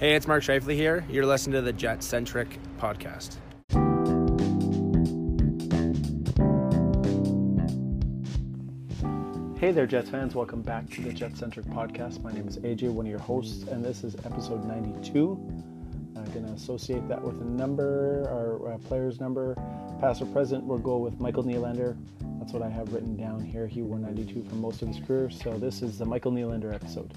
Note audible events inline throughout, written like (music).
Hey, it's Mark Scheifele here. You're listening to the Jet Centric podcast. Hey there, Jets fans. Welcome back to the Jet Centric podcast. My name is AJ, one of your hosts, and this is episode 92. I'm going to associate that with a number, our uh, player's number, past or present. We'll go with Michael Nylander. That's what I have written down here. He wore 92 for most of his career, so this is the Michael Nylander episode.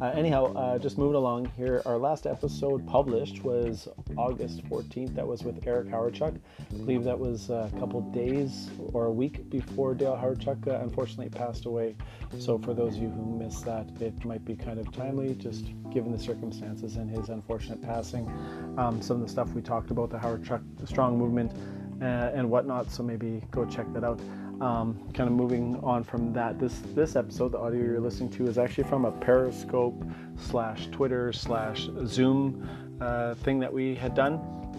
Uh, anyhow, uh, just moving along here. Our last episode published was August 14th. That was with Eric Hawerchuk. I believe that was a couple days or a week before Dale Hawerchuk uh, unfortunately passed away. So for those of you who missed that, it might be kind of timely, just given the circumstances and his unfortunate passing. Um, some of the stuff we talked about, the Hawerchuk strong movement uh, and whatnot. So maybe go check that out. Um, kind of moving on from that, this this episode, the audio you're listening to, is actually from a Periscope slash Twitter slash Zoom uh, thing that we had done.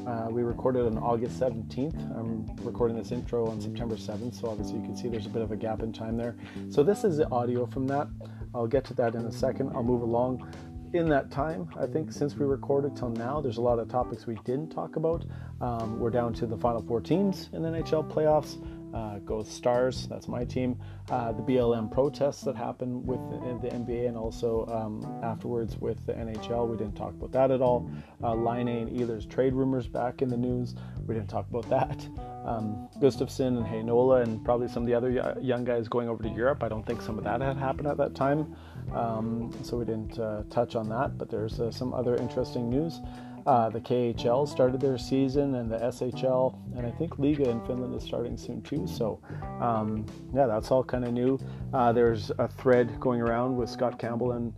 Uh, we recorded on August 17th. I'm recording this intro on September 7th, so obviously you can see there's a bit of a gap in time there. So this is the audio from that. I'll get to that in a second. I'll move along in that time, I think since we recorded till now, there's a lot of topics we didn't talk about. Um, we're down to the final four teams in the NHL playoffs uh, Go Stars, that's my team. Uh, the BLM protests that happened with the, NBA and also um, afterwards with the NHL, we didn't talk about that at all. Uh, Laine and Ehlers trade rumors back in the news, we didn't talk about that. Um, Gustafsson and Heinola and probably some of the other young guys going over to Europe, I don't think some of that had happened at that time, um, so we didn't uh, touch on that, but there's uh, some other interesting news. Uh, the KHL started their season, and the SHL, and I think Liiga in Finland is starting soon too. So, um, yeah, that's all kind of new. Uh, there's a thread going around with Scott Campbell and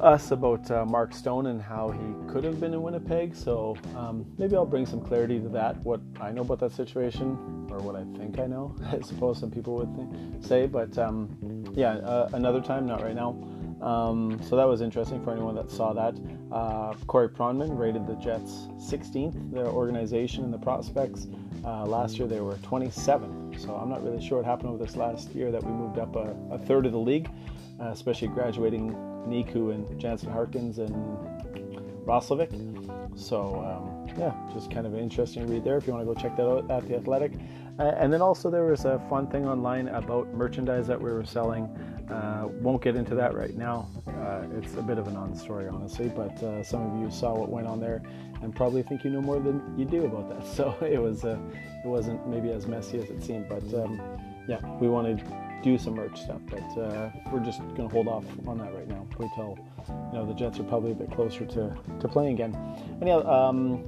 us about uh, Mark Stone and how he could have been in Winnipeg. So um, maybe I'll bring some clarity to that, what I know about that situation, or what I think I know. (laughs) I suppose some people would think, say, but um, yeah, uh, another time, not right now. Um, so that was interesting for anyone that saw that. Uh, Corey Pronman rated the Jets 16th, their organization and the prospects. Uh, last year they were 27. So I'm not really sure what happened over this last year that we moved up a, a third of the league, uh, especially graduating Niku and Jansen Harkins and Roslovic. So um, yeah, just kind of an interesting read there if you want to go check that out at the Athletic. Uh, and then also there was a fun thing online about merchandise that we were selling. Uh, won't get into that right now. Uh, it's a bit of a non-story, honestly, but uh, some of you saw what went on there and probably think you know more than you do about that. (laughs) So it was, uh, it wasn't maybe as messy as it seemed, but um, yeah, we want to do some merch stuff, but uh, we're just going to hold off on that right now. Till you know the Jets are probably a bit closer to to playing again. Anyhow, um,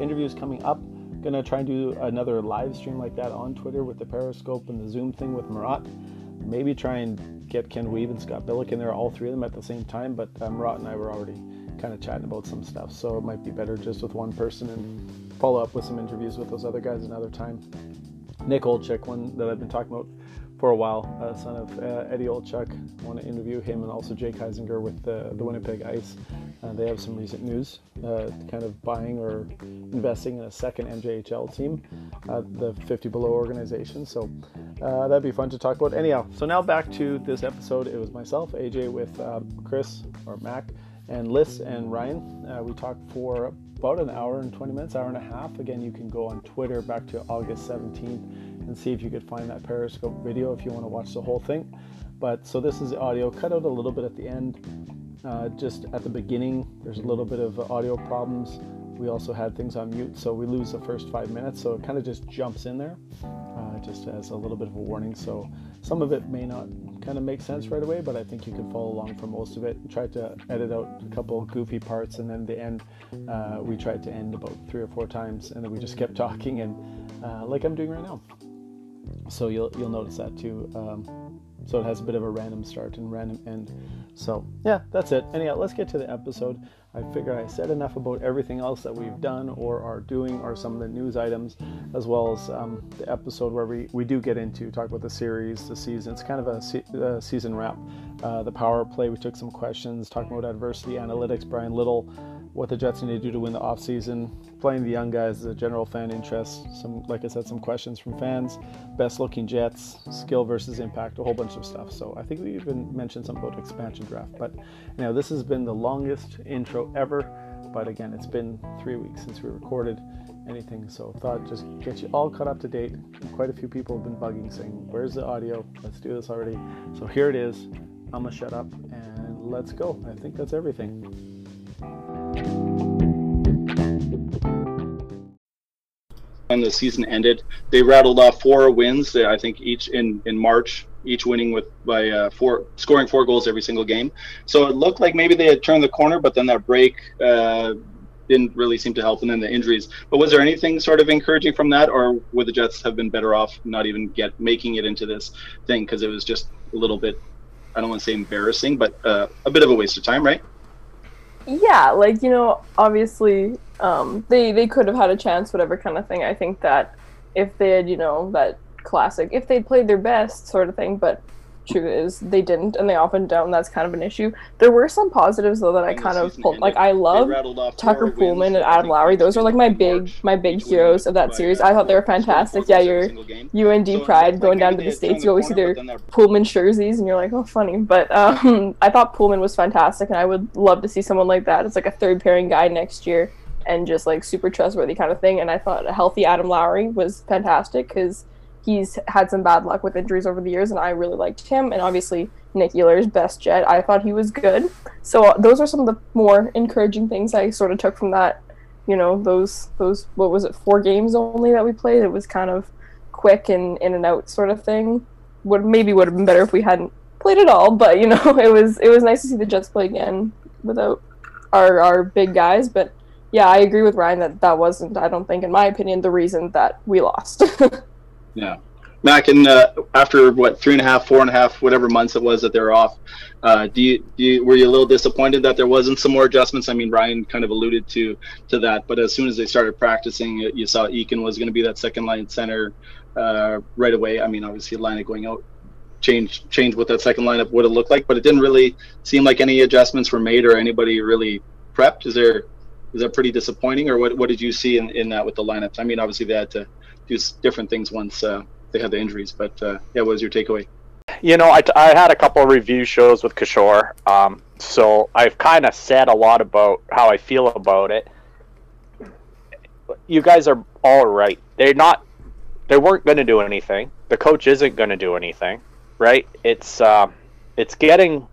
interviews coming up gonna try and do another live stream like that on Twitter with the Periscope and the Zoom thing with Marat maybe try and get Ken Wiebe and Scott Billeck in there, all three of them at the same time. But um, Rot and I were already kind of chatting about some stuff, so it might be better just with one person and follow up with some interviews with those other guys another time. Nick Olczyk, one that I've been talking about for a while, uh, son of uh, Eddie Olczyk. I want to interview him and also Jake Heisinger with the, the Winnipeg Ice. Uh, they have some recent news, uh, kind of buying or investing in a second MJHL team, uh, the 50 Below organization. So uh, that'd be fun to talk about. Anyhow, so now back to this episode. It was myself, AJ, with Chris or Mac, and Liz and Ryan. we talked for about an hour and 20 minutes, hour and a half. Again, you can go on Twitter back to August 17th and see if you could find that Periscope video if you want to watch the whole thing. But so this is the audio, cut out a little bit at the end. Uh, just at the beginning, there's a little bit of audio problems. We also had things on mute, so we lose the first five minutes. So it kind of just jumps in there, uh, just as a little bit of a warning. So some of it may not kind of make sense right away, but I think you can follow along for most of it. Tried to edit out a couple goofy parts, and then the end, uh, we tried to end about three or four times, and then we just kept (laughs) talking, and uh, like I'm doing right now so you'll you'll notice that too. Um, so it has a bit of a random start and random end. So yeah, that's it. Anyhow, let's get to the episode. I figure I said enough about everything else that we've done or are doing, or some of the news items, as well as um, the episode where we, we do get into talk about the series, the season. It's kind of a, se- season wrap. Uh, the power play, we took some questions talking about adversity analytics. Bryan Little what the Jets need to do to win the offseason, playing the young guys, the general fan interest, some, like I said, some questions from fans, best looking Jets, skill versus impact, a whole bunch of stuff. So I think we even mentioned something about expansion draft. But you know, this has been the longest intro ever. But again, it's been three weeks since we recorded anything. So thought just get you all caught up to date. Quite a few people have been bugging saying, Where's the audio? Let's do this already. So here it is. I'm gonna shut up and let's go. I think that's everything. When the season ended. They rattled off four wins. I think each in in March, each winning with by uh, four scoring four goals every single game. So it looked like maybe they had turned the corner, but then that break uh, didn't really seem to help, and then the injuries. But was there anything sort of encouraging from that, or would the Jets have been better off not even get making it into this thing because it was just a little bit. I don't want to say embarrassing, but uh, a bit of a waste of time, right? Yeah, like you know, obviously, um, they they could have had a chance, whatever kind of thing. I think that if they had, you know, that classic, if they'd played their best, sort of thing. But truth is they didn't and they often don't that's kind of an issue. There were some positives though that i kind of pulled like i love tucker Poolman and adam lowry. Those are like my big my big heroes of that series. i thought they were fantastic. Yeah your und pride going down to the states. You always see their Poolman jerseys and you're like oh funny. But um (laughs) i thought Poolman was fantastic and i would love to see someone like that it's like a third pairing guy next year and just like super trustworthy kind of thing and i thought a healthy adam lowry was fantastic because he's had some bad luck with injuries over the years, and I really liked him. And obviously, Nick Ehlers, best jet, I thought he was good. So uh, those are some of the more encouraging things I sort of took from that. You know, those those what was it, four games only that we played? It was kind of quick and in and out sort of thing. Would maybe would have been better if we hadn't played at all, but you know, (laughs) it was it was nice to see the Jets play again without our our big guys. But yeah, I agree with Ryan that that wasn't, I don't think, in my opinion, the reason that we lost. (laughs) Yeah. Mac, and uh, after what three and a half, four and a half, whatever months it was that they're off, uh, do, you, do you were you a little disappointed that there wasn't some more adjustments? I mean, Ryan kind of alluded to to that, but as soon as they started practicing, you saw Eakin was going to be that second line center uh, right away. I mean, obviously, lineup going out change change what that second lineup would have looked like, but it didn't really seem like any adjustments were made or anybody really prepped. Is there is that pretty disappointing, or what what did you see in, in that with the lineups? I mean, obviously they had to do different things once uh, they had the injuries. But uh, yeah, what was your takeaway? You know, I, I had a couple of review shows with Kishore, um, so I've kind of said a lot about how I feel about it. You guys are all right. They're not. They weren't going to do anything. The coach isn't going to do anything, right? It's uh, it's getting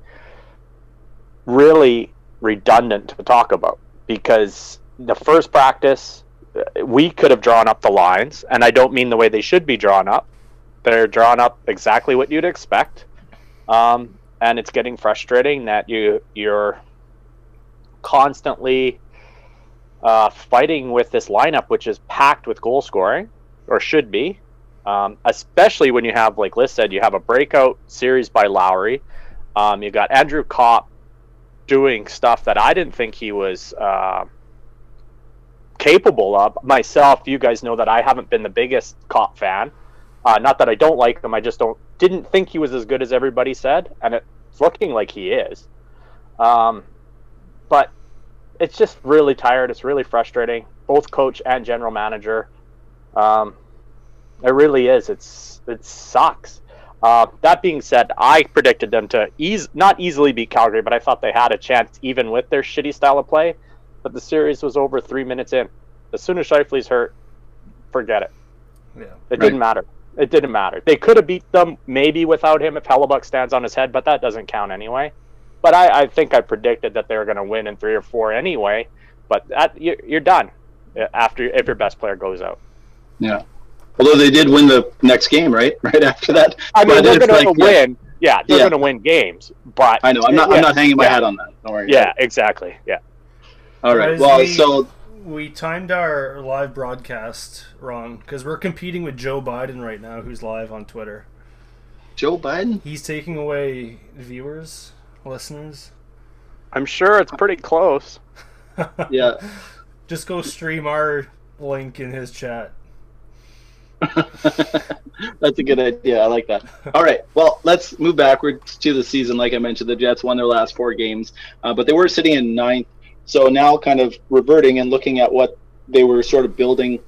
really redundant to talk about because the first practice we could have drawn up the lines, and I don't mean the way they should be drawn up. They're drawn up exactly what you'd expect, um, and it's getting frustrating that you you're constantly uh, fighting with this lineup, which is packed with goal scoring, or should be. Um, especially when you have, like Liz said, you have a breakout series by Lowry. Um, you got Andrew Copp doing stuff that I didn't think he was. Uh, capable of. Myself, you guys know that I haven't been the biggest Copp fan. Uh, not that I don't like him, I just don't didn't think he was as good as everybody said, and it's looking like he is. Um, but it's just really tired. It's really frustrating. Both coach and general manager. Um, it really is. It's it sucks. Uh, that being said, I predicted them to ease not easily beat Calgary, but I thought they had a chance even with their shitty style of play but the series was over three minutes in. As soon as Scheifele's hurt, forget it. Yeah, it right. didn't matter. It didn't matter. They could have beat them maybe without him if Hellebuyck stands on his head, but that doesn't count anyway. But I, I think I predicted that they were going to win in three or four anyway. But that, you're, you're done after if your best player goes out. Yeah. Although they did win the next game, right? (laughs) Right after that. I mean, they're going to win. Yeah, they're yeah. going to win games. But I know. I'm not. Yeah. I'm not hanging my yeah. hat on that. Don't worry. Yeah, exactly. Yeah. All right. Well, we, so we timed our live broadcast wrong because we're competing with Joe Biden right now, who's live on Twitter. Joe Biden? He's taking away viewers, listeners. I'm sure it's pretty close. (laughs) yeah. Just go stream our link in his chat. (laughs) That's a good idea. I like that. All right. Well, let's move backwards to the season. Like I mentioned, the Jets won their last four games, uh, but they were sitting in ninth So now, kind of reverting and looking at what they were sort of building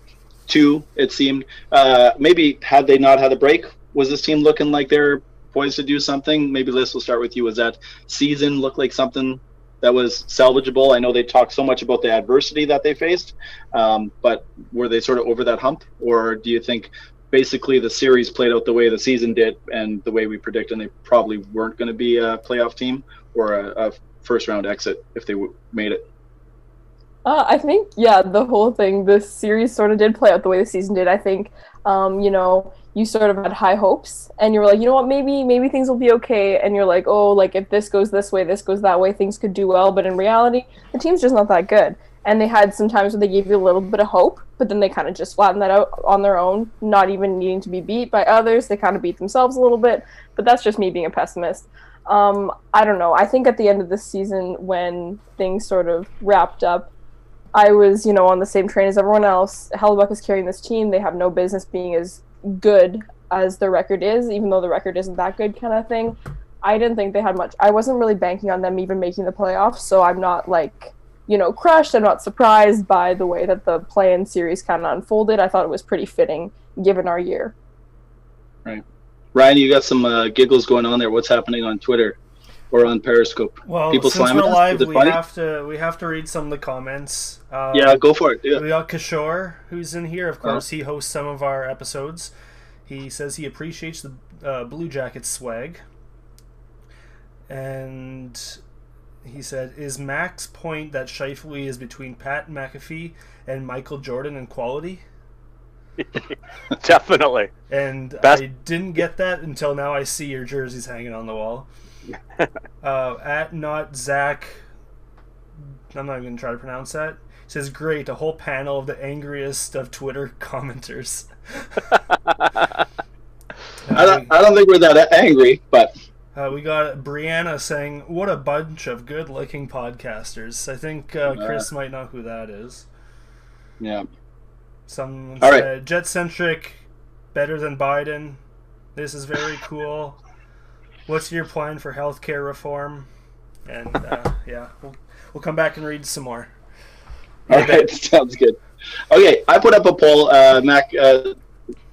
to, it seemed uh, maybe had they not had a break, was this team looking like they're poised to do something? Maybe Liz will start with you. Was that season look like something that was salvageable? I know they talked so much about the adversity that they faced, um, but were they sort of over that hump, or do you think basically the series played out the way the season did and the way we predicted, and they probably weren't going to be a playoff team or a, a first round exit if they w- made it? Uh, I think yeah, the whole thing, the series sort of did play out the way the season did. I think, um, you know, you sort of had high hopes, and you were like, you know what, maybe maybe things will be okay, and you're like, oh, like if this goes this way, this goes that way, things could do well. But in reality, the team's just not that good. And they had some times where they gave you a little bit of hope, but then they kind of just flattened that out on their own, not even needing to be beat by others. They kind of beat themselves a little bit, but that's just me being a pessimist. Um, I don't know. I think at the end of the season, when things sort of wrapped up, I was, you know, on the same train as everyone else. Hellebuyck is carrying this team. They have no business being as good as the record is, even though the record isn't that good, kind of thing. I didn't think they had much. I wasn't really banking on them even making the playoffs, so I'm not like, you know, crushed. I'm not surprised by the way that the play-in series kind of unfolded. I thought it was pretty fitting given our year. Right, Ryan, you got some uh, giggles going on there. What's happening on Twitter? Or on Periscope. Well, People since we're live, we funny? have to we have to read some of the comments. Um, yeah, go for it. Yeah. We got Kishore, who's in here. Of course, uh-huh. he hosts some of our episodes. He says he appreciates the uh, Blue Jackets swag, and he said, "Is Mac's point that Scheifele is between Pat McAfee and Michael Jordan in quality?" (laughs) Definitely. And Best. I didn't get that until now. I see your jerseys hanging on the wall. (laughs) uh, at not Zach. I'm not even gonna try to pronounce that. Says great, a whole panel of the angriest of Twitter (laughs) commenters. (laughs) I don't. I don't think we're that angry, but uh, we got Brianna saying, "What a bunch of good-looking podcasters." I think uh, Chris might know who that is. Yeah. All said, right. "Jet centric, better than Biden." This is very cool what's your plan for healthcare reform? And uh, (laughs) yeah, we'll we'll come back and read some more. All right, (laughs) sounds good. Okay, I put up a poll, uh, Mac. Uh,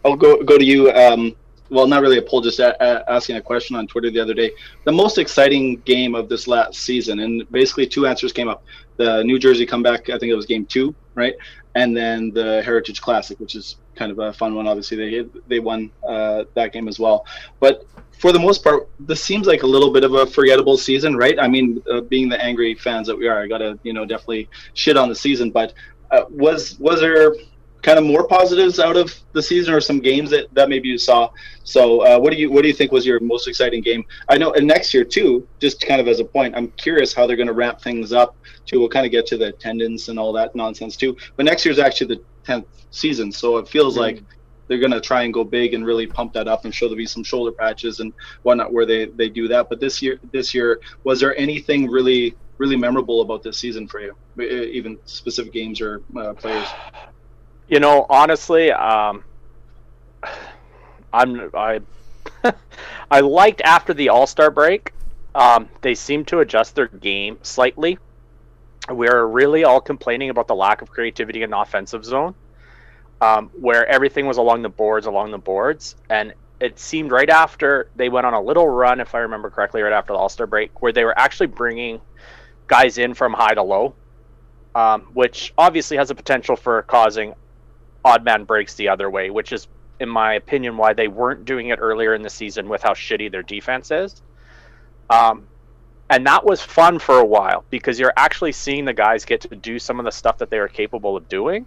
I'll go go to you. Um, well, not really a poll, just a, a, asking a question on Twitter the other day. The most exciting game of this last season, and basically two answers came up. The New Jersey comeback, I think it was game two, right? And then the Heritage Classic, which is kind of a fun one. Obviously, they they won uh, that game as well. But for the most part, this seems like a little bit of a forgettable season, right? I mean, uh, being the angry fans that we are, I gotta, you know, definitely shit on the season. But uh, was was there kind of more positives out of the season, or some games that, that maybe you saw? So, uh, what do you what do you think was your most exciting game? I know, and next year too. Just kind of as a point, I'm curious how they're going to ramp things up. Too, we'll kind of get to the attendance and all that nonsense too. But next year is actually the tenth season, so it feels mm-hmm. like they're going to try and go big and really pump that up and show there be some shoulder patches and whatnot where they, they do that. But this year, this year, was there anything really, really memorable about this season for you, even specific games or uh, players? You know, honestly, um, I'm I (laughs) I liked after the All Star break. Um, they seemed to adjust their game slightly. We're really all complaining about the lack of creativity in the offensive zone um, where everything was along the boards, along the boards, and it seemed right after they went on a little run, if I remember correctly, right after the All Star break, where they were actually bringing guys in from high to low, um, which obviously has a potential for causing odd man breaks the other way, which is, in my opinion, why they weren't doing it earlier in the season with how shitty their defense is. Um, and that was fun for a while because you're actually seeing the guys get to do some of the stuff that they are capable of doing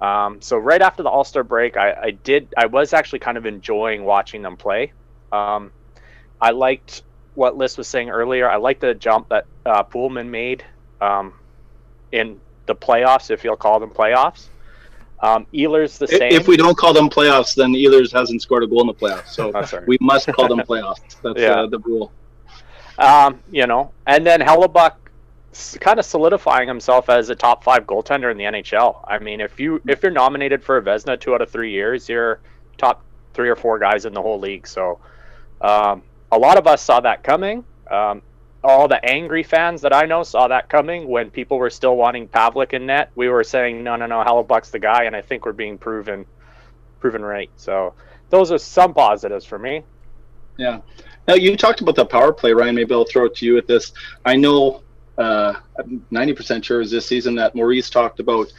um, so right after the All Star break, I, I, did. I was actually kind of enjoying watching them play. Um, I liked what Liz was saying earlier. I liked the jump that uh, Poolman made um, in the playoffs, if you'll call them playoffs. Um, Ehlers the same. If we don't call them playoffs, then Ehlers hasn't scored a goal in the playoffs. So we must call them (laughs) playoffs. That's yeah. uh, the rule. Um, you know, and then Hellebuyck kind of solidifying himself as a top five goaltender in the NHL. I mean, if you if you're nominated for a Vezina two out of three years, you're top three or four guys in the whole league. So um, a lot of us saw that coming. Um, all the angry fans that I know saw that coming when people were still wanting Pavelec in net. We were saying no, no, no, Hellebuyck's the guy, and I think we're being proven proven right. So those are some positives for me. Yeah. Now you talked about the power play, Ryan. Maybe I'll throw it to you at this. I know uh, I'm 90% sure was this season that Maurice talked about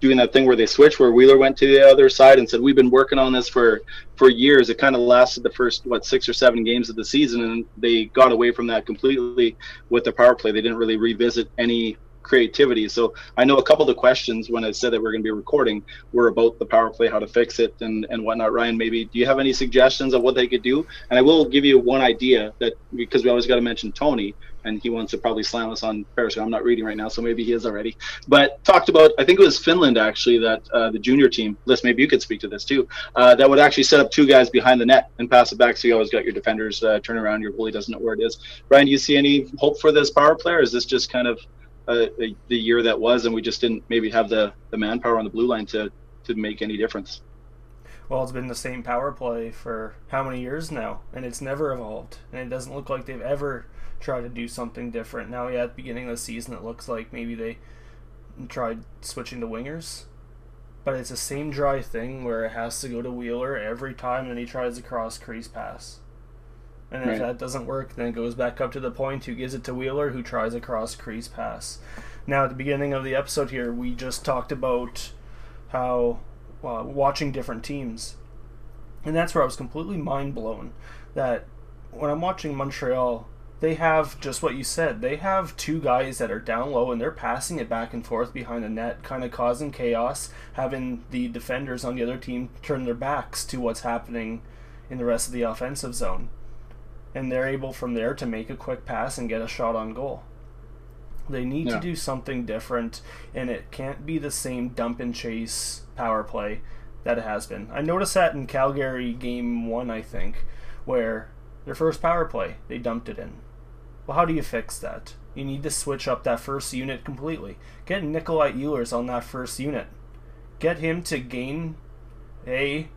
doing that thing where they switched, where Wheeler went to the other side and said, "We've been working on this for for years." It kind of lasted the first what six or seven games of the season, and they got away from that completely with the power play. They didn't really revisit any creativity. So I know a couple of the questions when I said that we're going to be recording were about the power play, how to fix it, and and whatnot. Ryan, maybe do you have any suggestions of what they could do? And I will give you one idea that because we always got to mention Tony and he wants to probably slam us on Periscope. I'm not reading right now, so maybe he is already. But talked about, I think it was Finland actually, that uh, the junior team, Liz, maybe you could speak to this too, uh, that would actually set up two guys behind the net and pass it back so you always got your defenders uh, turn around, your goalie doesn't know where it is. Ryan, do you see any hope for this power play, or is this just kind of uh, the year that was and we just didn't maybe have the, the manpower on the blue line to, to make any difference? well, it's been the same power play for how many years now, and it's never evolved, and it doesn't look like they've ever tried to do something different. Now, yeah, at the beginning of the season, it looks like maybe they tried switching the wingers, but it's the same dry thing where it has to go to Wheeler every time, and he tries a cross crease pass. And if right. that doesn't work, then it goes back up to the point who gives it to Wheeler, who tries a cross crease pass. Now, at the beginning of the episode here, we just talked about how uh, watching different teams, and that's where I was completely mind blown that when I'm watching Montreal they have just what you said. They have two guys that are down low and they're passing it back and forth behind the net, kind of causing chaos, having the defenders on the other team turn their backs to what's happening in the rest of the offensive zone. And they're able from there to make a quick pass and get a shot on goal. They need yeah. to do something different, and it can't be the same dump and chase power play that it has been. I noticed that in Calgary game one, I think, where their first power play, they dumped it in well, how do you fix that? You need to switch up that first unit completely. Get Nikolai Ehlers on that first unit. Get him to gain a.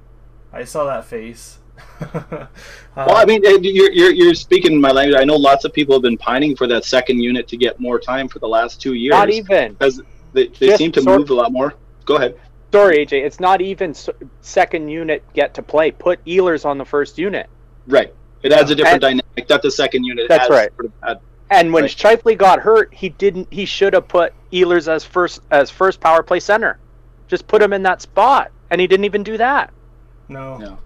I saw that face. (laughs) uh, well, I mean, you're, you're, you're speaking my language. I know lots of people have been pining for that second unit to get more time for the last two years. Not even. Because they, they seem to move a lot more. Go ahead. Sorry, AJ. It's not even second unit get to play. Put Ehlers on the first unit. Right. It adds a different and, dynamic that the second unit. That's right. Sort of and when right. Scheifele got hurt, he didn't. He should have put Ehlers as first as first power play center. Just put him in that spot, and he didn't even do that. No. No.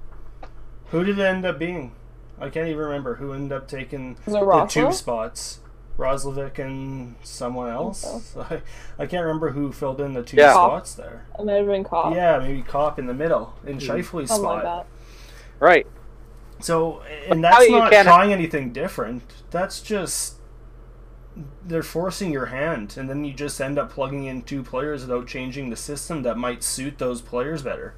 Who did it end up being? I can't even remember who ended up taking the two spots. Roslovic and someone else. (laughs) I, I can't remember who filled in the two yeah. spots there. It might have been Copp. Yeah, maybe Copp in the middle in mm. Scheifele's spot. Right. So, and that's not trying anything different. That's just they're forcing your hand, and then you just end up plugging in two players without changing the system that might suit those players better.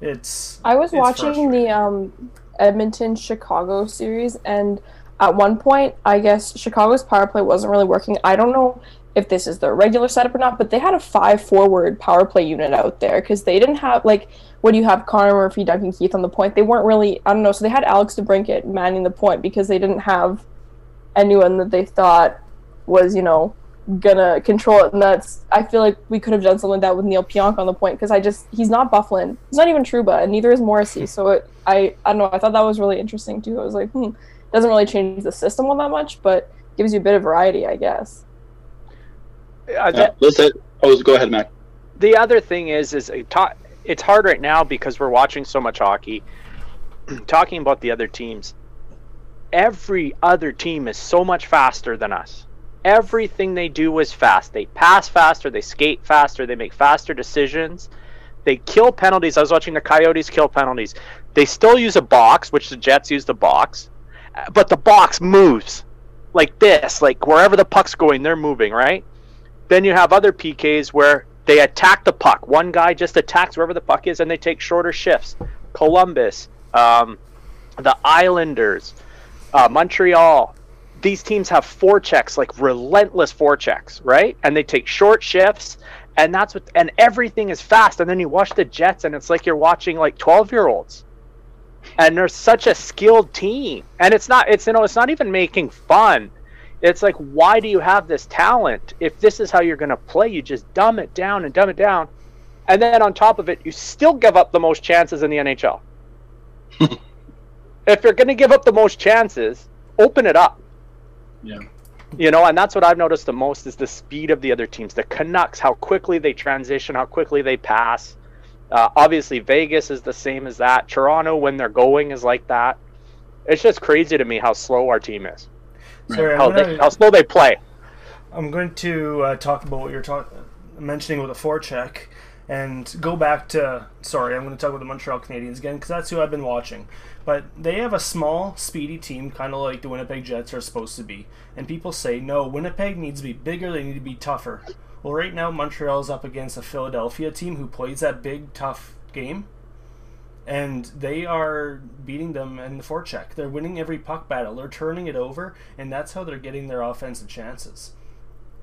It's. I was it's watching the um, Edmonton Chicago series, and at one point, I guess Chicago's power play wasn't really working. I don't know if this is their regular setup or not, but they had a five forward power play unit out there because they didn't have like when you have Connor Murphy, Duncan Keith on the point, they weren't really I don't know. So they had Alex DeBrincat manning the point because they didn't have anyone that they thought was you know gonna control it, and that's I feel like we could have done something like that with Neil Pionk on the point because I just he's not Byfuglien, he's not even Trouba, and neither is Morrissey. So it, I I don't know. I thought that was really interesting too. I was like, hmm, doesn't really change the system all that much, but gives you a bit of variety, I guess. Uh, that, yeah, Oh, go ahead, Mac. The other thing is, is it's hard right now because we're watching so much hockey. (clears throat) Talking about the other teams, every other team is so much faster than us. Everything they do is fast. They pass faster, they skate faster, they make faster decisions. They kill penalties. I was watching the Coyotes kill penalties. They still use a box, which the Jets use the box, but the box moves like this, like wherever the puck's going, they're moving, right? Then you have other PKs where they attack the puck. One guy just attacks wherever the puck is, and they take shorter shifts. Columbus, um, the Islanders, uh, Montreal. These teams have four checks, like relentless four checks, right? And they take short shifts, and that's what. And everything is fast. And then you watch the Jets, and it's like you're watching like twelve year olds. And they're such a skilled team, and it's not. It's you know, it's not even making fun It's like, why do you have this talent? If this is how you're going to play, you just dumb it down and dumb it down. And then on top of it, you still give up the most chances in the NHL. (laughs) if you're going to give up the most chances, open it up. Yeah. You know, and that's what I've noticed the most is the speed of the other teams. The Canucks, how quickly they transition, how quickly they pass. Uh, obviously, Vegas is the same as that. Toronto, when they're going, is like that. It's just crazy to me how slow our team is. Sorry, How, I'm they, how slow they play. I'm going to uh, talk about what you're talk- mentioning with the forecheck and go back to. Sorry, I'm going to talk about the Montreal Canadiens again because that's who I've been watching. But they have a small, speedy team, kind of like the Winnipeg Jets are supposed to be. And people say, no, Winnipeg needs to be bigger, they need to be tougher. Well, right now, Montreal's up against a Philadelphia team who plays that big, tough game. And they are beating them in the forecheck. They're winning every puck battle. They're turning it over, and that's how they're getting their offensive chances.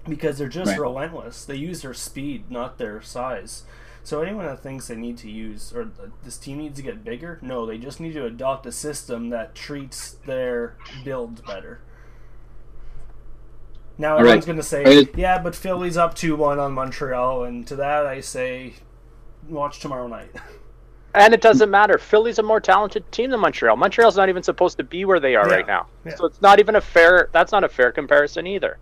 Because they're just Right. relentless. They use their speed, not their size. So anyone that thinks they need to use or this team needs to get bigger, no, they just need to adopt a system that treats their build better. Now everyone's right. going to say, Right. "Yeah, but Philly's up two one on Montreal," and to that I say, watch tomorrow night. (laughs) And it doesn't matter. Philly's a more talented team than Montreal. Montreal's not even supposed to be where they are Yeah. right now. Yeah. So it's not even a fair that's not a fair comparison either.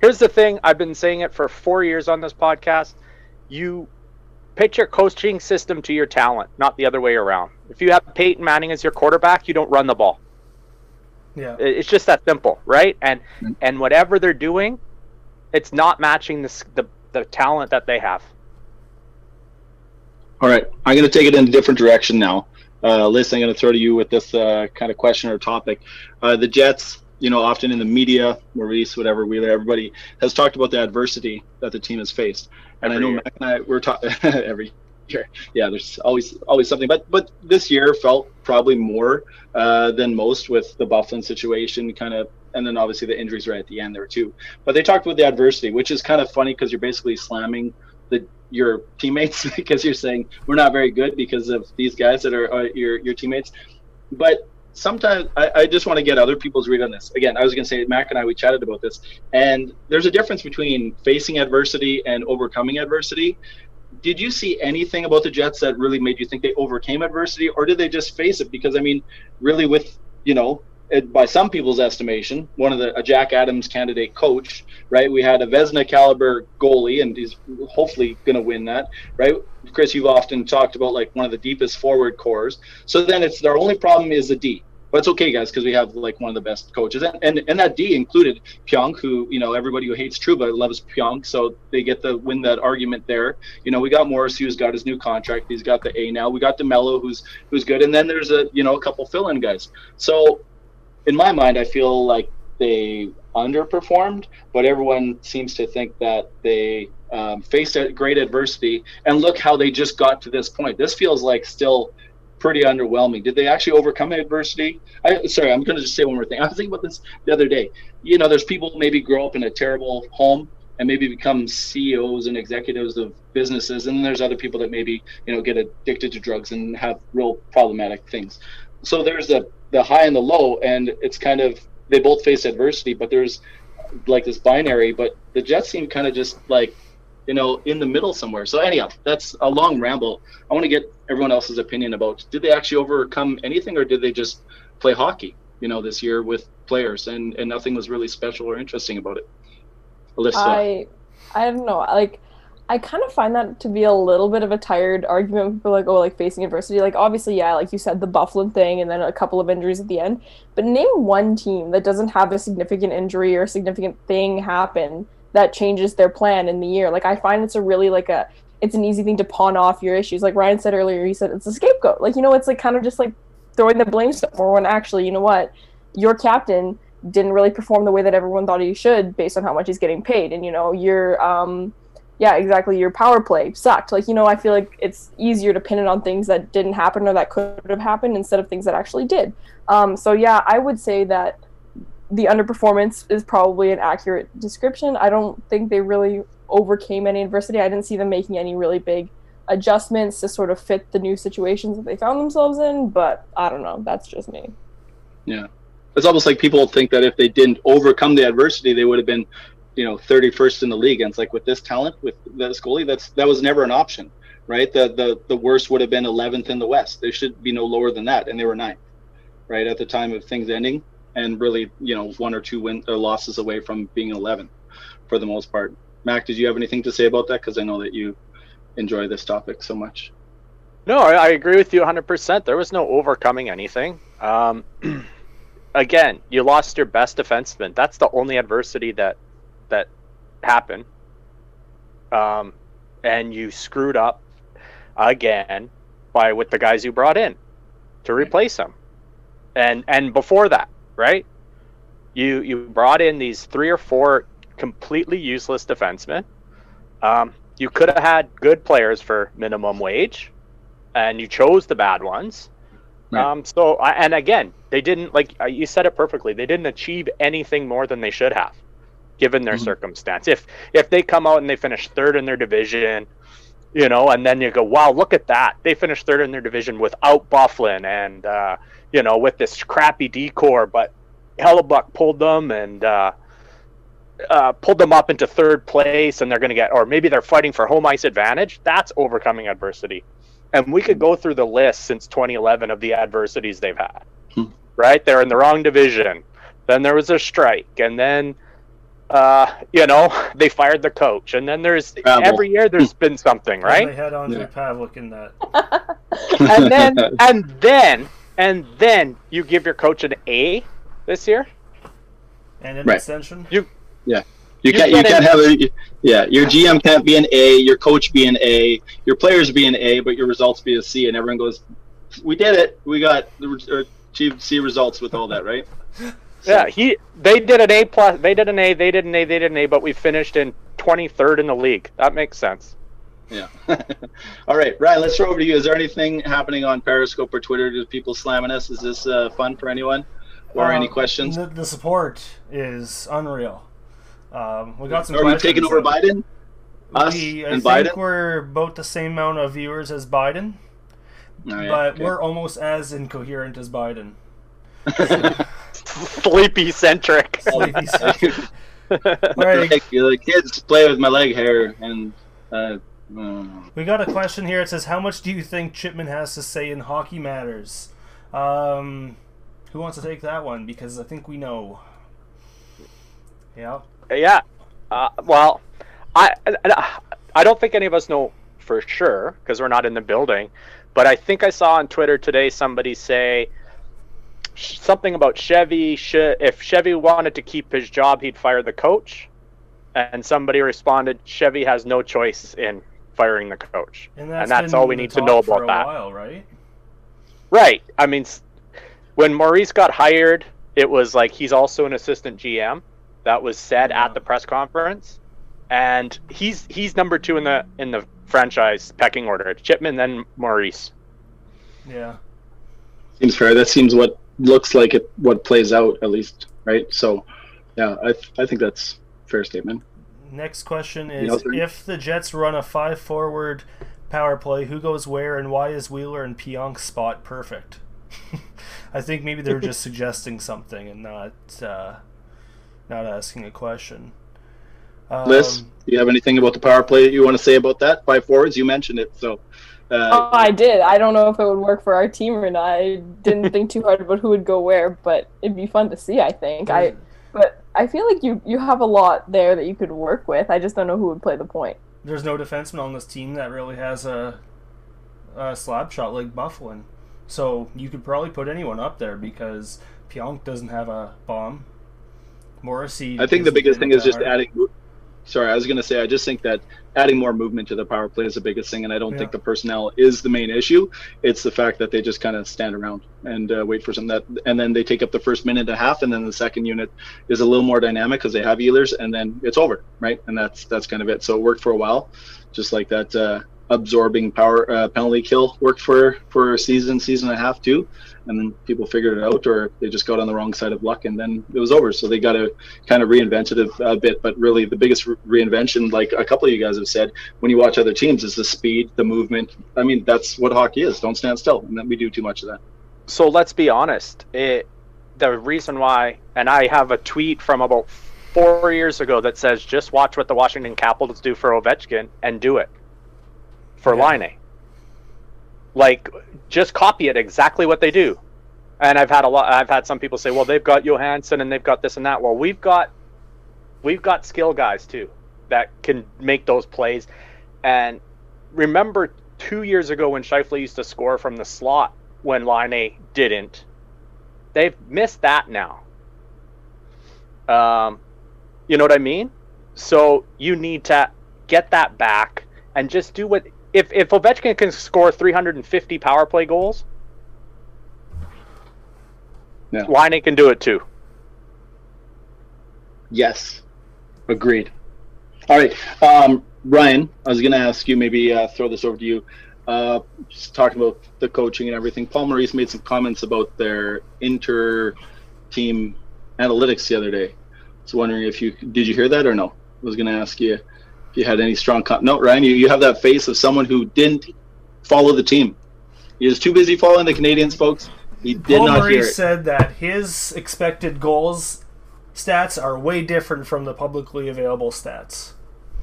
Here's the thing, I've been saying it for 4 years on this podcast. You pitch your coaching system to your talent, not the other way around. If you have Peyton Manning as your quarterback, you don't run the ball. yeah, It's just that simple, right? And Mhm. and whatever they're doing, it's not matching the the, the talent that they have. All right, I'm going to take it in a different direction now. Uh, Liz, I'm going to throw to you with this uh, kind of question or topic. Uh, the Jets, you know, often in the media, Maurice, whatever, Wheeler, everybody has talked about the adversity that the team has faced. And Every I know year. Mac and I we're talking (laughs) every year. Yeah, there's always always something, but but this year felt probably more uh, than most with the Byfuglien situation, kind of, and then obviously the injuries right at the end there too. But they talked about the adversity, which is kind of funny because you're basically slamming the your teammates (laughs) because you're saying we're not very good because of these guys that are uh, your your teammates. But sometimes I, I just want to get other people's read on this. Again, I was going to say Mac and I we chatted about this, and there's a difference between facing adversity and overcoming adversity. Did you see anything about the Jets that really made you think they overcame adversity, or did they just face it? Because I mean, really, with you know, it, by some people's estimation, one of the a Jack Adams candidate coach, right? We had a Vezina caliber goalie, and he's hopefully going to win that, right? Chris, you've often talked about like one of the deepest forward cores. So then it's their only problem is the D. But it's okay, guys, because we have like one of the best coaches, and, and and that D included Pionk, who you know everybody who hates Trouba loves Pionk, so they get to win that argument there. You know, we got Morris, who's got his new contract, he's got the A now. We got Demelo, who's who's good, and then there's a you know a couple fill-in guys. So in my mind, I feel like they underperformed, but everyone seems to think that they um, faced a great adversity. And look how they just got to this point. This feels like still pretty underwhelming. Did they actually overcome adversity? I, sorry, I'm going to just say one more thing. (laughs) I was thinking about this the other day. You know, there's people maybe grow up in a terrible home and maybe become CEOs and executives of businesses, and there's other people that maybe you know get addicted to drugs and have real problematic things. So there's the the high and the low, and it's kind of they both face adversity, but there's like this binary. But the Jets seem kind of just like you know in the middle somewhere. So anyhow, that's a long ramble. I want to get everyone else's opinion about did they actually overcome anything, or did they just play hockey? You know, this year with players, and and nothing was really special or interesting about it. Alyssa, I I don't know. Like I kind of find that to be a little bit of a tired argument. People like, oh, like facing adversity. Like obviously, yeah, like you said, the Byfuglien thing, and then a couple of injuries at the end. But name one team that doesn't have a significant injury or significant thing happen that changes their plan in the year. Like I find it's a really like a it's an easy thing to pawn off your issues. Like Ryan said earlier, he said it's a scapegoat. Like you know, it's like kind of just like throwing the blame somewhere when actually, you know what, your captain didn't really perform the way that everyone thought he should based on how much he's getting paid and you know your um yeah exactly. Your power play sucked. Like you know i feel like it's easier to pin it on things that didn't happen or that could have happened instead of things that actually did. Um so yeah i would say that the underperformance is probably an accurate description. I don't think they really overcame any adversity. I didn't see them making any really big adjustments to sort of fit the new situations that they found themselves in but i don't know. That's just me. Yeah. it's almost like people think that if they didn't overcome the adversity, they would have been, you know, 31st in the league. And it's like with this talent, with this goalie, that's that was never an option, right? The the the worst would have been 11th in the West. They should be no lower than that, and they were ninth, right at the time of things ending, and really, you know, one or two win or losses away from being 11th for the most part. Mac, did you have anything to say about that? Because I know that you enjoy this topic so much. No, I, I agree with you 100%. There was no overcoming anything. Um, (clears throat) again, you lost your best defenseman. That's the only adversity that that happened. Um, and you screwed up again by with the guys you brought in to replace them, And and before that, right? You you brought in these three or four completely useless defensemen. Um, you could have had good players for minimum wage, and you chose the bad ones. Right. Um, so, and again, they didn't like uh, you said it perfectly. They didn't achieve anything more than they should have, given their Mhm. circumstance. If if they come out and they finish third in their division, you know, and then you go, wow, look at that. They finished third in their division without Byfuglien and uh, you know with this crappy decor, but Hellebuyck pulled them and. Uh, uh, pulled them up into third place and they're going to get, or maybe they're fighting for home ice advantage. That's overcoming adversity. And we could go through the list since 2011 of the adversities they've had. Hmm. Right? They're in the wrong division. Then there was a strike. And then, uh, you know, (laughs) they fired the coach. And then there's Travel. every year there's been something, And right? They had Andre Yeah. Pavelec in that. (laughs) and then, and then, and then you give your coach an A this year. And an Right. extension. you yeah. You can't you can't have a yeah your gm can't be an a your coach be an a your players be an a but your results be a c and everyone goes we did it we got the achieved c results with all that right (laughs) Yeah, he they did an A plus. They did an A. They did an A. They did an A. But we finished in 23rd in the league. That makes sense. yeah (laughs) all right ryan let's throw over to you is there anything happening on periscope or twitter do people slamming us is this uh, fun for anyone or any Uh, questions The, the support is unreal. Um, we got some. are we taking over biden us we, I and think Biden? we're about the same amount of viewers as Biden, Oh, yeah, but okay. we're almost as incoherent as Biden. (laughs) Sleepy centric. Sleepy (laughs) centric. (laughs) Like, the kids play with my leg hair and uh, uh, We got a question here. It says, "How much do you think Chipman has to say in hockey matters?" Um, who wants to take that one? Because I think we know. Yeah. yeah. Uh, well, I, I I don't think any of us know for sure because we're not in the building. But I think I saw on Twitter today somebody say sh- something about Chevy. Sh- if Chevy wanted to keep his job, he'd fire the coach. And somebody responded, Chevy has no choice in firing the coach. And that's, And that's all we need to talk know for about a that. While, right? Right. I mean, when Maurice got hired, it was like he's also an assistant GM. That was said Yeah. at the press conference, and he's he's number two in the in the franchise pecking order. Chipman, then Maurice. Yeah. Seems fair. That seems what looks like it. What plays out at least, right? So, yeah, I I think that's a fair statement. Next question is. If the Jets run a five forward power play, who goes where, and why is Wheeler and Pionk's spot perfect? (laughs) I think maybe they're just (laughs) suggesting something and not uh, not asking a question. Um, Liz, do you have anything about the power play that you want to say about that? Five forwards, you mentioned it. So, Oh, uh, I did. I don't know if it would work for our team or not. I didn't think too hard about who would go where, but it'd be fun to see. I think. I but I feel like you you have a lot there that you could work with. I just don't know who would play the point. there's no defenseman on this team that really has a, a slap shot like Byfuglien. So you could probably put anyone up there because Pionk doesn't have a bomb. Morrissey. I think the biggest thing is just hard. adding. Sorry, I was going to say I just think that adding more movement to the power play is the biggest thing, and I don't Yeah. think the personnel is the main issue. It's the fact that they just kind of stand around and uh, wait for some that, and then they take up the first minute and a half, and then the second unit is a little more dynamic because they have Ehlers, and then it's over, right? And that's that's kind of it. So it worked for a while, just like that uh, absorbing power uh, penalty kill worked for for a season, season and a half too, and then people figured it out, or they just got on the wrong side of luck, and then it was over. So they got to kind of reinvent it a, a bit, but really the biggest re- reinvention, like a couple of you guys have said, when you watch other teams, is the speed, the movement. I mean, that's what hockey is. Don't stand still, and then we do too much of that. So let's be honest. It the reason why, and I have a tweet from about four years ago that says, "Just watch what the Washington Capitals do for Ovechkin and do it for Yeah. Laine." Like, just copy it exactly what they do. And I've had a lot. I've had some people say, "Well, they've got Johansson and they've got this and that." Well, we've got we've got skill guys too that can make those plays. And remember two years ago when Scheifele used to score from the slot when Laine didn't. They've missed that now. Um, you know what I mean? So you need to get that back and just do what if if Ovechkin can score 350 power play goals, Yeah. Laine can do it too. Yes, agreed. All right, um, Ryan, I was going to ask you, maybe uh, throw this over to you. Uh, just talking about the coaching and everything. Paul Maurice made some comments about their inter-team analytics the other day. So wondering if you did you hear that or no? I was going to ask you you had any strong. Com- no, Ryan, you, you have that face of someone who didn't follow the team. He was too busy following the Canadiens, folks. He did Paul not hear Maurice it. said that his expected goals stats are way different from the publicly available stats.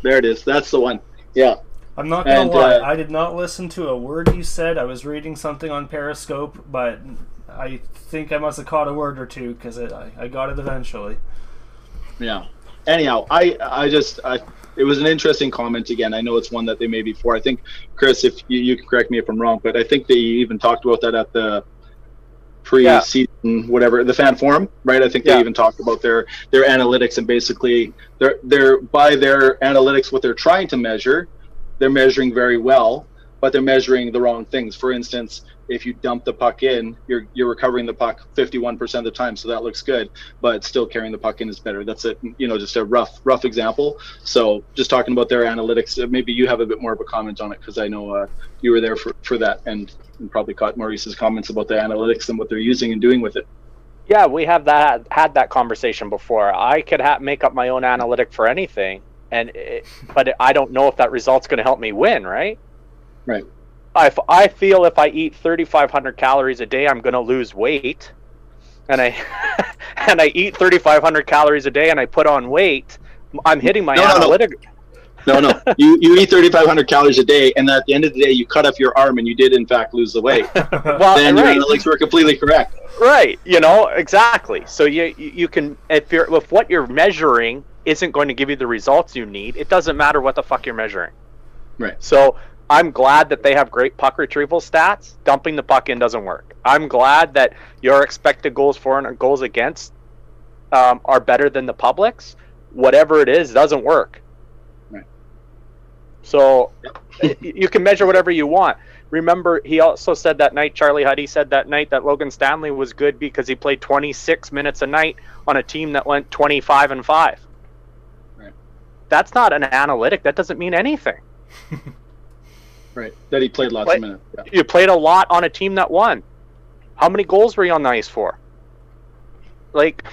There it is. That's the one. Yeah. I'm not gonna And, lie, uh, I did not listen to a word you said. I was reading something on Periscope, but I think I must have caught a word or two because I, I got it eventually. Yeah. Anyhow, I I just I it was an interesting comment again. I know it's one that they made before. I think Chris, if you, you can correct me if I'm wrong, but I think they even talked about that at the pre-season whatever the fan forum, right? I think they even talked about their their analytics and basically they're they're by their analytics what they're trying to measure, they're measuring very well, but they're measuring the wrong things. For instance, if you dump the puck in, you're you're recovering the puck 51% of the time, so that looks good. But still carrying the puck in is better. That's a you know just a rough rough example. So just talking about their analytics, uh, maybe you have a bit more of a comment on it because I know uh, you were there for, for that and, and probably caught Maurice's comments about the analytics and what they're using and doing with it. Yeah, we have that had that conversation before. I could ha- make up my own analytic for anything, and it, but I don't know if that result's going to help me win, right? Right. If I feel if I eat 3,500 calories a day, I'm going to lose weight, and I (laughs) and I eat 3,500 calories a day and I put on weight, I'm hitting my No, no, no. No, no, (laughs) you you eat 3,500 calories a day, and at the end of the day, you cut off your arm, and you did in fact lose the weight. (laughs) Well, then your right. analytics were completely correct. Right, you know, exactly. So you you you can if you're if what you're measuring isn't going to give you the results you need, it doesn't matter what the fuck you're measuring. Right. So I'm glad that they have great puck retrieval stats. Dumping the puck in doesn't work. I'm glad that your expected goals for and goals against um, are better than the public's. Whatever it is, doesn't work. Right. So you can measure whatever you want. Remember, he also said that night, Charlie Huddy said that night that Logan Stanley was good because he played 26 minutes a night on a team that went 25 and 5. Right. That's not an analytic. That doesn't mean anything. (laughs) Right. That he played lots What? of minutes. Yeah. You played a lot on a team that won. How many goals were you on the ice for? Like,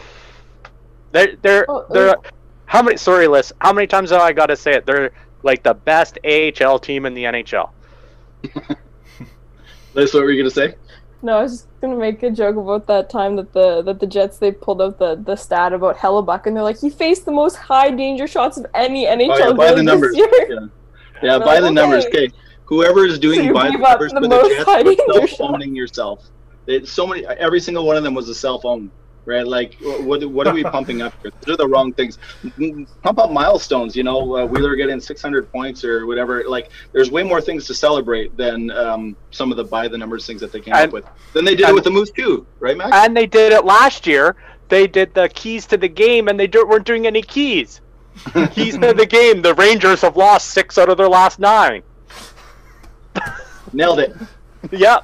they're they're Oh, they're oh. how many? Sorry, Liz. How many times have I got to say it? They're like the best AHL team in the NHL. (laughs) Liz, what were you gonna say? No, I was just gonna make a joke about that time that the that the Jets they pulled out the the stat about Hellebuyck and they're like he faced the most high danger shots of any NHL Oh, yeah, by goalie the numbers. this year. Yeah, yeah (laughs) Well, by the numbers. okay. Okay, whoever is doing So by the numbers the for the most Jets, hiding you're your self-owning yourself. It's so many. Every single one of them was a self-own, right? Like, what what are we (laughs) pumping up here? These are the wrong things. Pump up milestones. You know, uh, Wheeler getting 600 points or whatever. Like, there's way more things to celebrate than um, some of the by the numbers things that they came And- up with. Then they did it with the Moose too, right, Max? And they did it last year. They did the keys to the game, and they do, weren't doing any keys. (laughs) Keys to the game. The Rangers have lost six out of their last nine. Nailed it. (laughs) Yeah.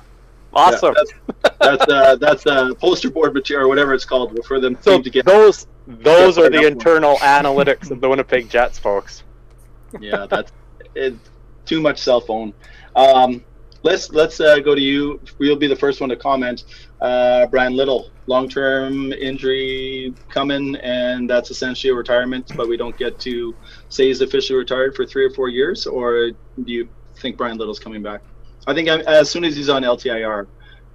Awesome. Yeah, that's that's uh, that's uh, poster board material or whatever it's called for them so to get. those those are the internal (laughs) analytics of the Winnipeg Jets, folks. yeah, that's it, too much cell phone. Um, let's let's uh, go to you. You'll be the first one to comment. Uh, Bryan Little, long-term injury coming, and that's essentially a retirement. But we don't get to say he's officially retired for three or four years. Or do you think Bryan Little's coming back? I think um, as soon as he's on LTIR,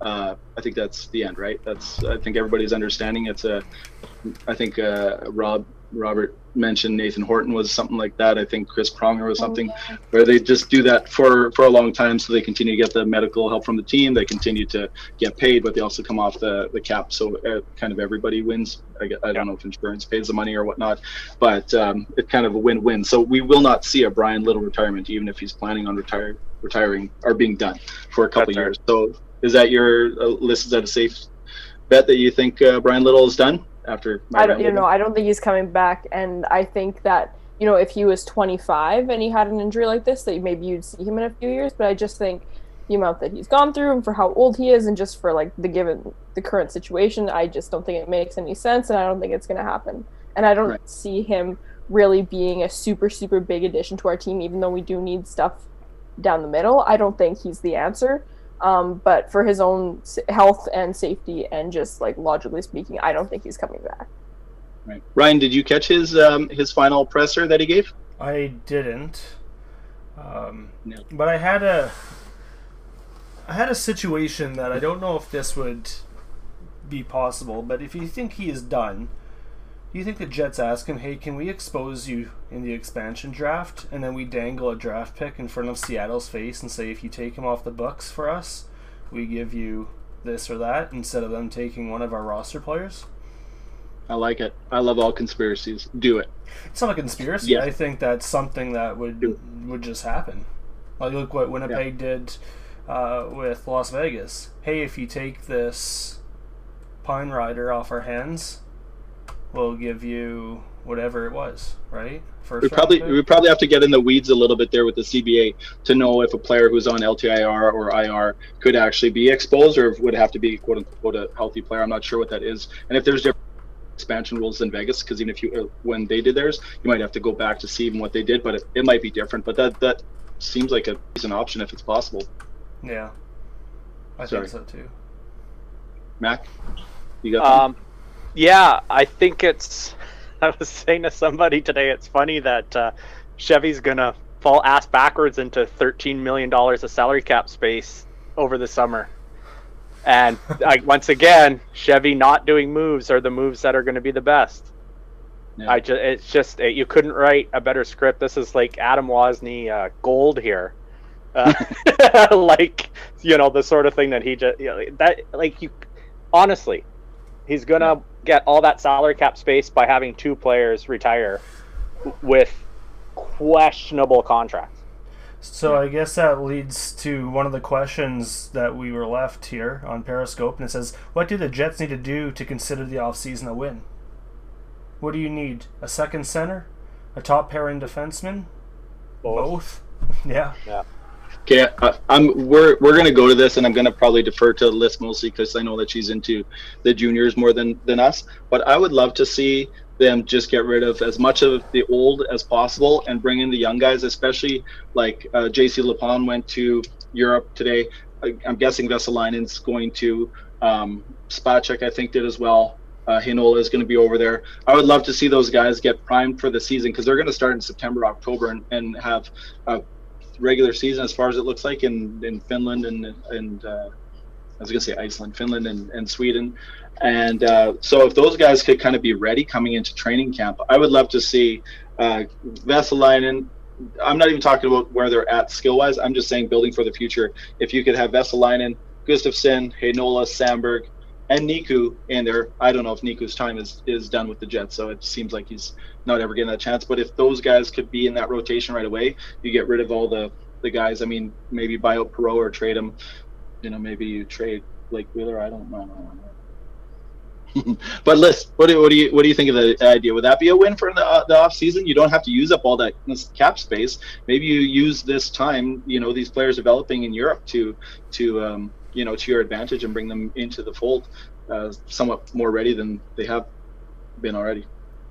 uh, I think that's the end, right? That's I think everybody's understanding. It's a, I think uh, Rob Robert mentioned Nathan Horton was something like that. I think Chris Pronger was something Oh, yeah. where they just do that for for a long time, so they continue to get the medical help from the team. They continue to get paid, but they also come off the the cap, so uh, kind of everybody wins. I, get- I don't know if insurance pays the money or whatnot, but um, it's kind of a win-win. So we will not see a Bryan Little retirement, even if he's planning on retire retiring or being done for a couple That's right. years. So is that your uh, list? Is that a safe bet that you think uh, Bryan Little is done after? I don't, you know, I don't think he's coming back, and I think that you know, if he was 25 and he had an injury like this, that maybe you'd see him in a few years. But I just think the amount that he's gone through and for how old he is, and just for like the given the current situation, I just don't think it makes any sense, and I don't think it's going to happen. And I don't Right. see him really being a super super big addition to our team, even though we do need stuff down the middle. I don't think he's the answer. Um, but for his own health and safety, and just like logically speaking, I don't think he's coming back. Right. Ryan, did you catch his um, his final presser that he gave? I didn't. Um, No. But I had a I had a situation that I don't know if this would be possible, but if you think he is done, do you think the Jets ask him, "Hey, can we expose you in the expansion draft?" And then we dangle a draft pick in front of Seattle's face and say, "If you take him off the books for us, we give you this or that," instead of them taking one of our roster players. I like it. I love all conspiracies. Do it. It's not a conspiracy. Yeah. I think that's something that would would just happen. Like look what Winnipeg did uh, with Las Vegas. Hey, if you take this Pine Rider off our hands, we'll give you whatever it was, right? First We probably we probably have to get in the weeds a little bit there with the CBA to know if a player who's on LTIR or IR could actually be exposed, or would have to be quote unquote a healthy player. I'm not sure what that is, and if there's different expansion rules in Vegas, because even if you uh, when they did theirs, you might have to go back to see even what they did, but it, it might be different. But that that seems like a decent option if it's possible. yeah, I Sorry. think so too. Mac, you got one? Um, yeah, I think it's. (laughs) I was saying to somebody today, it's funny that uh, Chevy's gonna fall ass backwards into thirteen million dollars of salary cap space over the summer, and (laughs) I, once again, Chevy not doing moves are the moves that are going to be the best. Yeah. I just, it's just you couldn't write a better script. This is like Adam Wozni uh, gold here. Uh, (laughs) like you know the sort of thing that he just you know, that like you honestly he's gonna get all that salary cap space by having two players retire with questionable contracts So I guess that leads to one of the questions that we were left here on Periscope, and it says, "What do the Jets need to do to consider the offseason a win? What do you need? A second center, a top pairing defenseman, both? (laughs) yeah yeah, Okay, uh, I'm we're we're gonna go to this, and I'm gonna probably defer to Liz mostly because I know that she's into the juniors more than than us. But I would love to see them just get rid of as much of the old as possible and bring in the young guys, especially like uh, JC Lipon went to Europe today. I, I'm guessing Vesalainen's going to. Um, Spacek, I think, did as well. Uh, Heinola is going to be over there. I would love to see those guys get primed for the season because they're going to start in September, October, and, and have regular season as far as it looks like in, in Finland and and uh, I was gonna say Iceland, Finland, and, and Sweden, and uh, so if those guys could kind of be ready coming into training camp, I would love to see uh, Vesalainen. I'm not even talking about where they're at skill wise. I'm just saying building for the future. If you could have Vesalainen, Gustafsson, Heinola, Samberg, and Niku in there. I don't know if Niku's time is, is done with the Jets, so it seems like he's not ever getting that chance. But if those guys could be in that rotation right away, you get rid of all the, the guys. I mean, maybe buy out Perreault or trade him. You know, maybe you trade Blake Wheeler. I don't know. (laughs) but Liz, what do, what do you what do you think of the idea? Would that be a win for the, uh, the off season? You don't have to use up all that cap space. Maybe you use this time, you know, these players developing in Europe to to um, you know to your advantage and bring them into the fold uh, somewhat more ready than they have been already.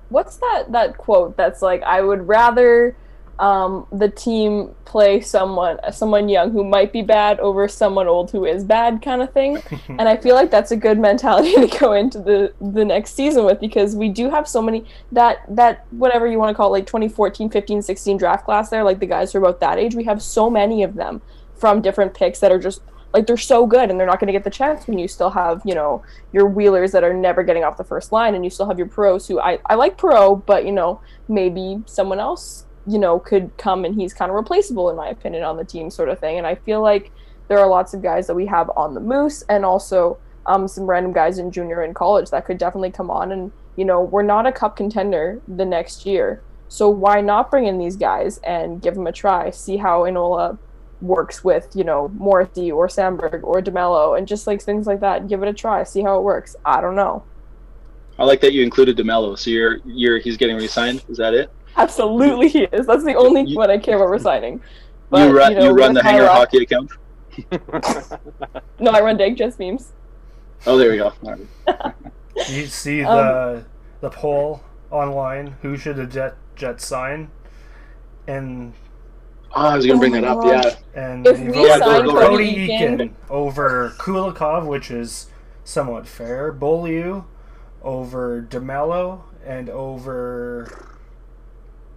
what's that that quote that's like I would rather um, the team play someone someone young who might be bad over someone old who is bad kind of thing (laughs) and I feel like that's a good mentality (laughs) to go into the the next season with because we do have so many that that whatever you want to call it like 2014 15 16 draft class there like the guys who are about that age we have so many of them from different picks that are just like they're so good and they're not going to get the chance when you still have you know your wheelers that are never getting off the first line and you still have your pros who I, I like pro but you know maybe someone else you know could come and he's kind of replaceable in my opinion on the team sort of thing. And I feel like there are lots of guys that we have on the moose and also um, some random guys in junior and college that could definitely come on and you know we're not a cup contender the next year. So why not bring in these guys and give them a try? See how Heinola works with, you know, Morrissey or Samberg or DeMelo and just like things like that. Give it a try, see how it works. I don't know. I like that you included DeMelo. So you're you're he's getting re-signed. Is that it? Absolutely, he is. That's the only You- one I care about resigning. you run know, you run the hanger Hyrock- hockey account. (laughs) No, I run Dank Jets memes. Oh, there we go. All right. (laughs) You see Um, the the poll online. Who should the Jet Jets sign? And I was gonna bring my that up. gosh. Yeah. and If he voted for Cody Cody Eakin- Eakin over Kulikov, which is somewhat fair. Beaulieu over DeMelo and over.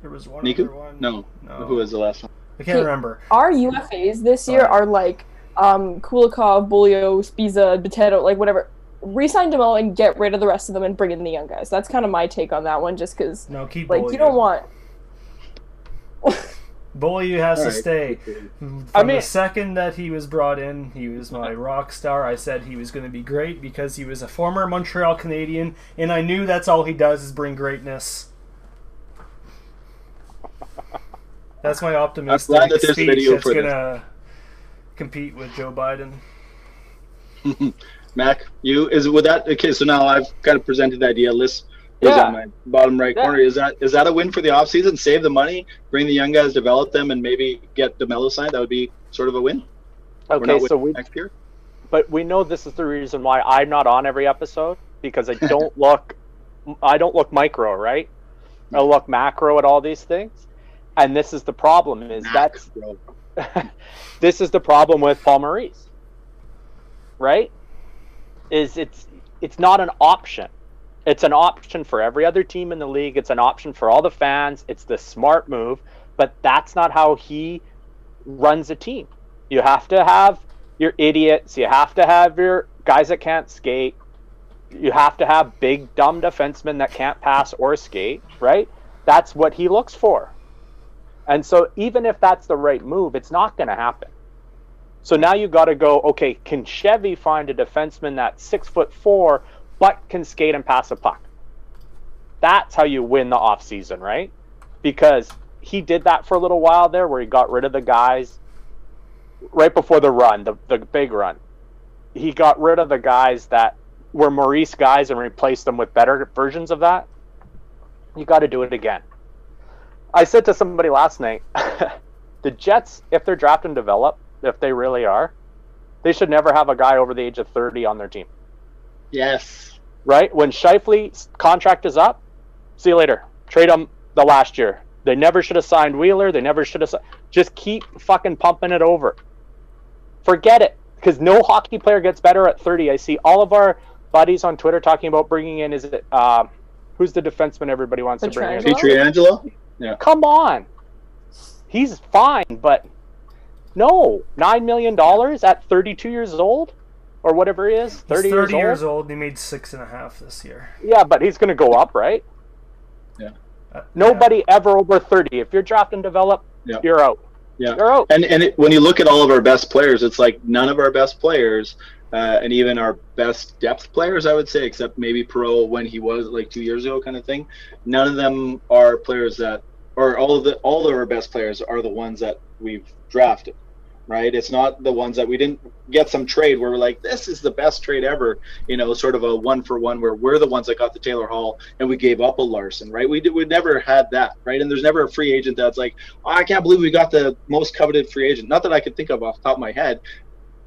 There was one Niku? other one. No. no. Who was the last one? I can't Okay. remember. Our UFAs this year are like um Kulikov, Beaulieu, Sbisa, Potato, like whatever. Resign DeMelo and get rid of the rest of them and bring in the young guys. That's kind of my take on that one, just because No, keep like Beaulieu. you don't want (laughs) Beaulieu has All to right. stay. Mm-hmm. From I mean- the second that he was brought in, he was my rock star. I said he was going to be great because he was a former Montreal Canadien, and I knew that's all he does is bring greatness. That's my optimistic glad that there's a speech video that's for this. gonna compete with Joe Biden. (laughs) Mac, you is with that okay? So now I've kind of presented the idea. Is Yeah. on my bottom right Yeah. corner. Is that is that a win for the offseason? Save the money, bring the young guys, develop them, and maybe get DeMelo signed. That would be sort of a win. Okay, so we next year. but we know this is the reason why I'm not on every episode because I don't (laughs) look I don't look micro, right? I mm. look macro at all these things. And this is the problem is that's (laughs) this is the problem with Paul Maurice. Right? Is it's it's not an option. It's an option for every other team in the league. It's an option for all the fans. It's the smart move, but that's not how he runs a team. You have to have your idiots. You have to have your guys that can't skate. You have to have big dumb defensemen that can't pass or skate, right? That's what he looks for. And so even if that's the right move, it's not going to happen. So now you got to go, okay, can Chevy find a defenseman that's six foot four but can skate and pass a puck? That's how you win the offseason, right? Because he did that for a little while there where he got rid of the guys right before the run, the, the big run. He got rid of the guys that were Maurice guys and replaced them with better versions of that. You got to do it again. I said to somebody last night, (laughs) the Jets, if they're draft and develop, if they really are, they should never have a guy over the age of 30 on their team, Yes. Right? When Scheifele's contract is up, see you later. Trade him the last year. They never should have signed Wheeler. They never should have. Just keep fucking pumping it over. Forget it, because no hockey player gets better at 30. I see all of our buddies on Twitter talking about bringing in. Is it um, who's the defenseman everybody wants to bring in? Pietrangelo? Pietrangelo. Come on. He's fine, but no, nine million dollars at thirty-two years old, or whatever he is, Thirty, He's thirty, 30 years, years old. old. He made six and a half this year. Yeah, but he's going to go up, right? Uh, Nobody ever over thirty. If you're draft and develop, Yeah. you're out. Yeah. You're out. And and it, when you look at all of our best players, it's like none of our best players, uh, and even our best depth players, I would say, except maybe Perreault when he was like two years ago, kind of thing. None of them are players that, or all of the all of our best players are the ones that we've drafted, right? It's not the ones that we didn't get some trade where we're like, this is the best trade ever, you know, sort of a one for one where we're the ones that got the Taylor Hall and we gave up a Larson, right? We we never had that, right? And there's never a free agent that's like, oh, I can't believe we got the most coveted free agent. Not that I could think of off the top of my head.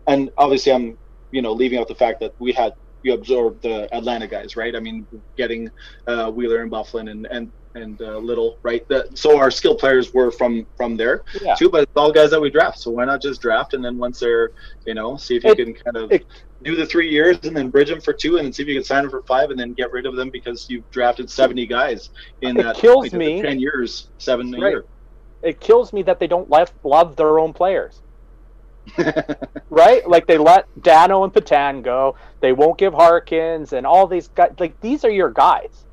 And obviously, I'm, you know, leaving out the fact that we had you absorbed the Atlanta guys, right? I mean, getting uh, Wheeler and Byfuglien and and and uh, Little, right? The, so our skill players were from from there Yeah. too, but it's all guys that we draft. So why not just draft and then once they're, you know, see if you It- can kind of it- do the three years and then bridge them for two and then see if you can sign them for five and then get rid of them because you've drafted 70 guys in that kills me. 10 years, seven a year. It kills me that they don't love love their own players. Right? Like they let Dano and Petan go. They won't give Harkins and all these guys. Like these are your guys,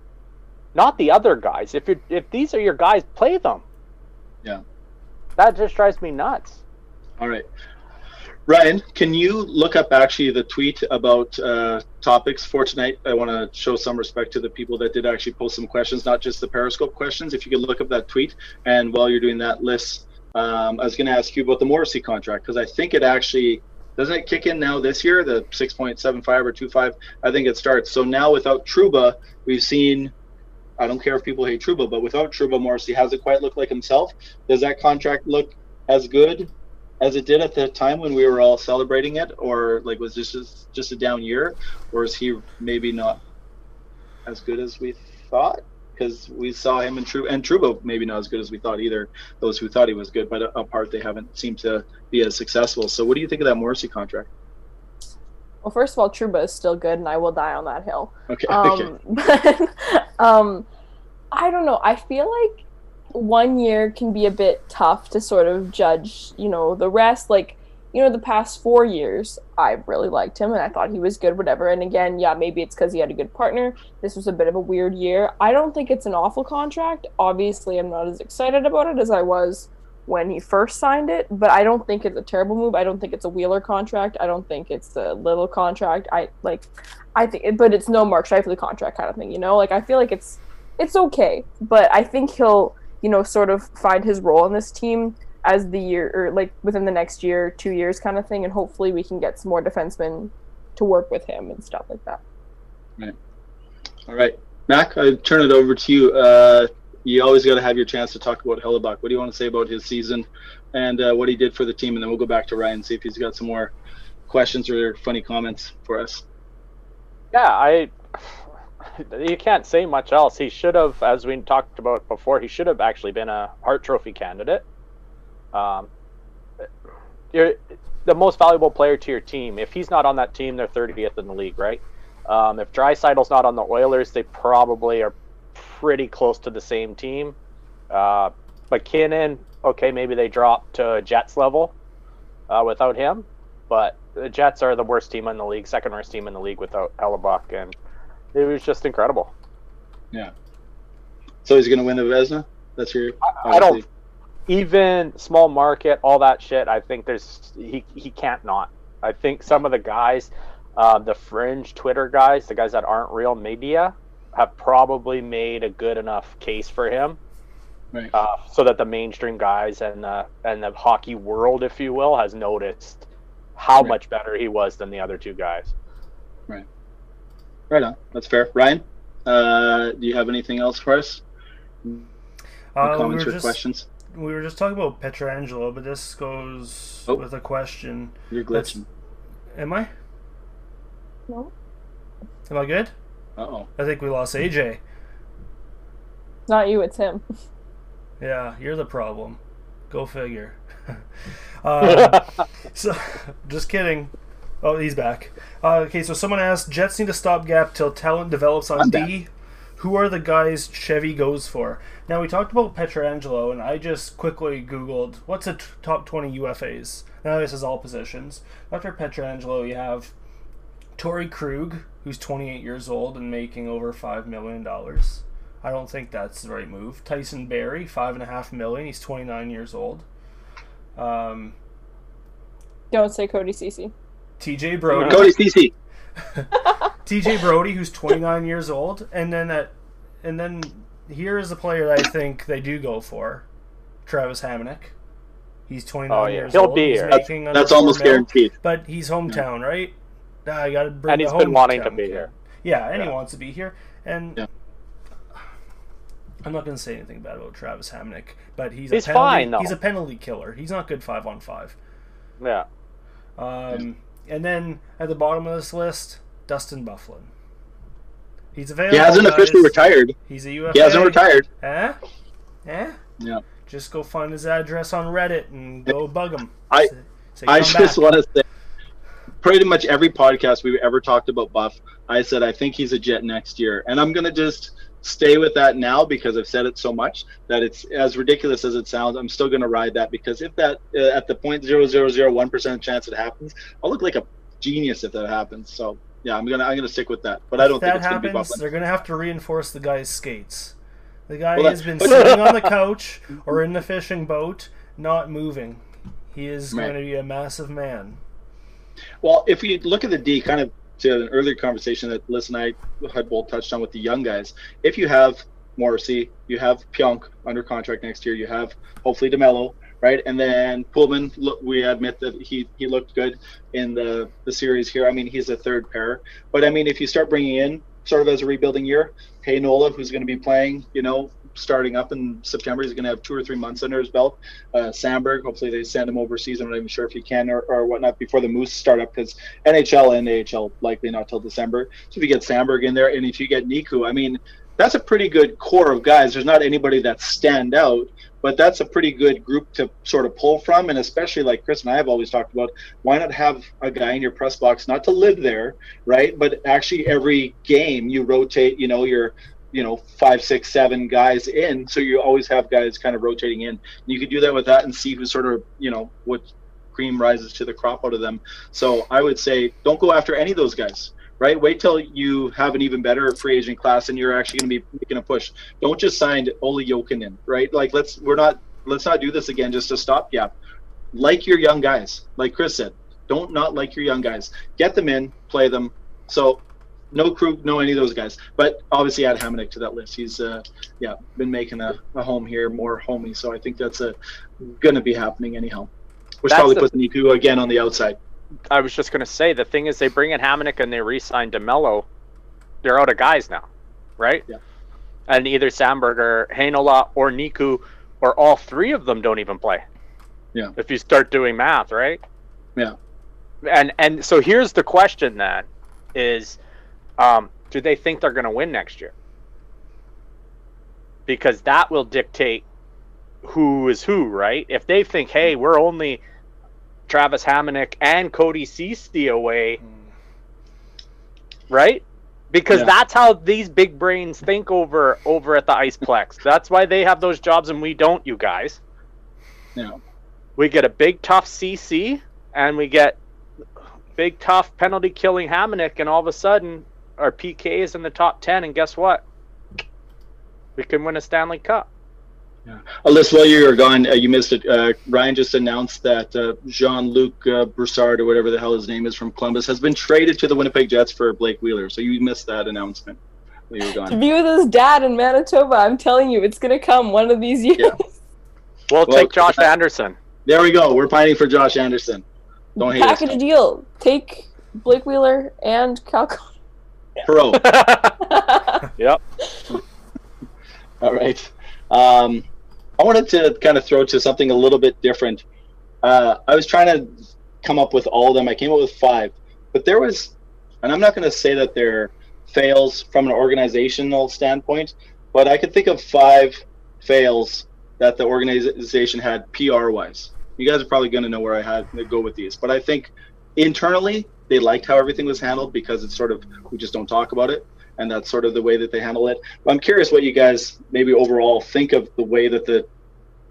not the other guys. If you if these are your guys, play them. Yeah. That just drives me nuts. All right. Ryan, can you look up actually the tweet about uh, topics for tonight? I want to show some respect to the people that did actually post some questions, not just the Periscope questions. If you could look up that tweet, and while you're doing that list, um, I was going to ask you about the Morrissey contract because I think it actually doesn't it kick in now this year the 6.75 or 25 i think it starts. So now without Trouba, we've seen i don't care if people hate Trouba, but without Trouba, morrissey hasn't quite looked like himself? Does that contract look as good as it did at the time when we were all celebrating it or like was this just, just a down year? Or is he maybe not as good as we thought because we saw him and True and Trouba maybe not as good as we thought either. Those who thought he was good, but apart they haven't seemed to be as successful. So, what do you think of that Morrissey contract? Well, first of all, Trouba is still good, and I will die on that hill. Okay. Um, (laughs) but um, I don't know. I feel like one year can be a bit tough to sort of judge. You know, the rest like you know, the past four years, I really liked him and I thought he was good, whatever. And again, yeah, maybe it's because he had a good partner. This was a bit of a weird year. I don't think it's an awful contract. Obviously, I'm not as excited about it as I was when he first signed it, but I don't think it's a terrible move. I don't think it's a Wheeler contract. I don't think it's a little contract. I like, I think, but it's no Mark Scheifele contract kind of thing, you know? Like, I feel like it's, it's okay, but I think he'll, you know, sort of find his role in this team as the year or like within the next year, two years kind of thing, and hopefully we can get some more defensemen to work with him and stuff like that. Right. All right, Mac, I turn it over to you. Uh, you always got to have your chance to talk about Hellebuyck. What do you want to say about his season and uh, what he did for the team? And then we'll go back to Ryan and see if he's got some more questions or funny comments for us. Yeah, I. (sighs) You can't say much else. He should have, as we talked about before, he should have actually been a Hart Trophy candidate. Um, you're the most valuable player to your team. If he's not on that team, they're 30th in the league, right? Um, if Draisaitl's not on the Oilers, they probably are pretty close to the same team. Uh, MacKinnon, okay, maybe they drop to Jets level uh, without him, but the Jets are the worst team in the league, second worst team in the league without Hellebuyck, and it was just incredible. Yeah. So he's going to win the Vezina? That's your. I, I don't even small market, all that shit. I think there's he he can't not. I think some of the guys, uh, the fringe Twitter guys, the guys that aren't real media, have probably made a good enough case for him, right. uh, so that the mainstream guys and the and the hockey world, if you will, has noticed how right. much better he was than the other two guys. Right. Right on. That's fair. Ryan, uh, do you have anything else for us? Uh, comments we or just, questions? We were just talking about Pietrangelo, but this goes oh. with a question. You're glitching. That's... Am I? No. Am I good? Uh oh. I think we lost AJ. Not you, it's him. (laughs) Yeah, you're the problem. Go figure. um, (laughs) (laughs) so, just kidding. Oh, he's back. Uh, okay, so someone asked Jets need a stopgap till talent develops on I'm D. Back who are the guys Chevy goes for? Now we talked about Pietrangelo, and I just quickly Googled what's a t- top twenty UFAs. Now this is all positions. After Pietrangelo, you have Torey Krug, who's 28 years old and making over five million dollars. I don't think that's the right move. Tyson Barrie, five and a half million. He's 29 years old. Um, don't say Cody Ceci. TJ Brodie. Cody Ceci. (laughs) (laughs) TJ Brodie, who's 29 years old, and then at, and then here is a player that I think they do go for, Travis Hamonic. He's 29 oh, yeah. years He'll old. be he's here. That's, that's almost mil, guaranteed. But he's hometown, yeah. right? Uh, I got to bring. And he's been wanting to be here. Yeah, and yeah. he wants to be here. And yeah. I'm not going to say anything bad about Travis Hamonic, but he's he's a penalty, fine. Though. He's a penalty killer. He's not good five on five. Yeah. Um, and then at the bottom of this list, Dustin Byfuglien. He's available. He hasn't officially retired. He's a UFA. He hasn't retired. Eh? Eh? Yeah. Just go find his address on Reddit and go bug him. I say, say, I just want to say, pretty much every podcast we've ever talked about Buff, I said I think he's a Jet next year, and I'm gonna just stay with that now because I've said it so much that it's as ridiculous as it sounds. I'm still going to ride that because if that uh, at the point zero zero zero one percent chance it happens, I'll look like a genius if that happens. So yeah, I'm gonna I'm gonna stick with that. But I don't if think that it's gonna be happens, they're to have to reinforce the guy's skates. The guy Well, has been (laughs) sitting on the couch or in the fishing boat, not moving. He is Right. going to be a massive man. Well, if we look at the D, kind of to an earlier conversation that Liz and I had both touched on with the young guys, if you have Morrissey, you have Pionk under contract next year, you have hopefully DeMelo, right? And then Poolman, look, we admit that he, he looked good in the, the series here. I mean, he's a third pair. But I mean, if you start bringing in sort of as a rebuilding year, Heinola, who's going to be playing, you know, starting up in September, he's going to have two or three months under his belt. Uh, Samberg, hopefully they send him overseas. I'm not even sure if he can or, or whatnot before the Moose start up because NHL and AHL likely not till December. So if you get Samberg in there and if you get Niku, I mean, that's a pretty good core of guys. There's not anybody that stand out, but that's a pretty good group to sort of pull from. And especially like Chris and I have always talked about, why not have a guy in your press box, not to live there, right? But actually every game you rotate, you know, your you know five six seven guys in so you always have guys kind of rotating in you could do that with that and see who sort of you know what cream rises to the crop out of them so i would say don't go after any of those guys right wait till you have an even better free agent class and you're actually going to be making a push don't just sign Olli Jokinen, right like let's we're not let's not do this again just to stop. stopgap like your young guys like chris said don't not like your young guys get them in play them so no crew, no any of those guys. But obviously add Hamonic to that list. He's uh, yeah been making a, a home here, more homey. So I think that's a going to be happening anyhow. Which That's probably the- puts Niku again on the outside. I was just going to say the thing is they bring in Hamonic and they re-sign DeMelo. They're out of guys now, right? Yeah. And either Samberg or Heinola or Niku or all three of them don't even play. Yeah. If you start doing math, right? Yeah. And and so here's the question then is um, do they think they're going to win next year? Because that will dictate who is who, right? If they think, hey, we're only Travis Hamonic and Cody Ceci away, right? Because Yeah. that's how these big brains think over over at the Iceplex. That's why they have those jobs and we don't, you guys. Yeah. We get a big tough Ceci and we get big tough penalty killing Hamonic, and all of a sudden our PK is in the top ten, and guess what? We can win a Stanley Cup. Alyssa, while you were gone, uh, you missed it. Uh, Ryan just announced that uh, Jean-Luc uh, Broussard, or whatever the hell his name is from Columbus, has been traded to the Winnipeg Jets for Blake Wheeler. So you missed that announcement while you were gone. To be with his dad in Manitoba, I'm telling you, it's gonna come one of these years. Yeah. We'll, Well, take Josh Anderson. There we go. We're pining for Josh Anderson. Don't hate us. Package deal. Take Blake Wheeler and Cal. Pro. (laughs) (laughs) yep. All right. Um, I wanted to kind of throw to something a little bit different. Uh, I was trying to come up with all of them. I came up with five, but there was, and I'm not going to say that they're fails from an organizational standpoint, but I could think of five fails that the organization had PR wise. You guys are probably going to know where I had to go with these, but I think internally they liked how everything was handled because it's sort of we just don't talk about it and that's sort of the way that they handle it. But I'm curious what you guys maybe overall think of the way that the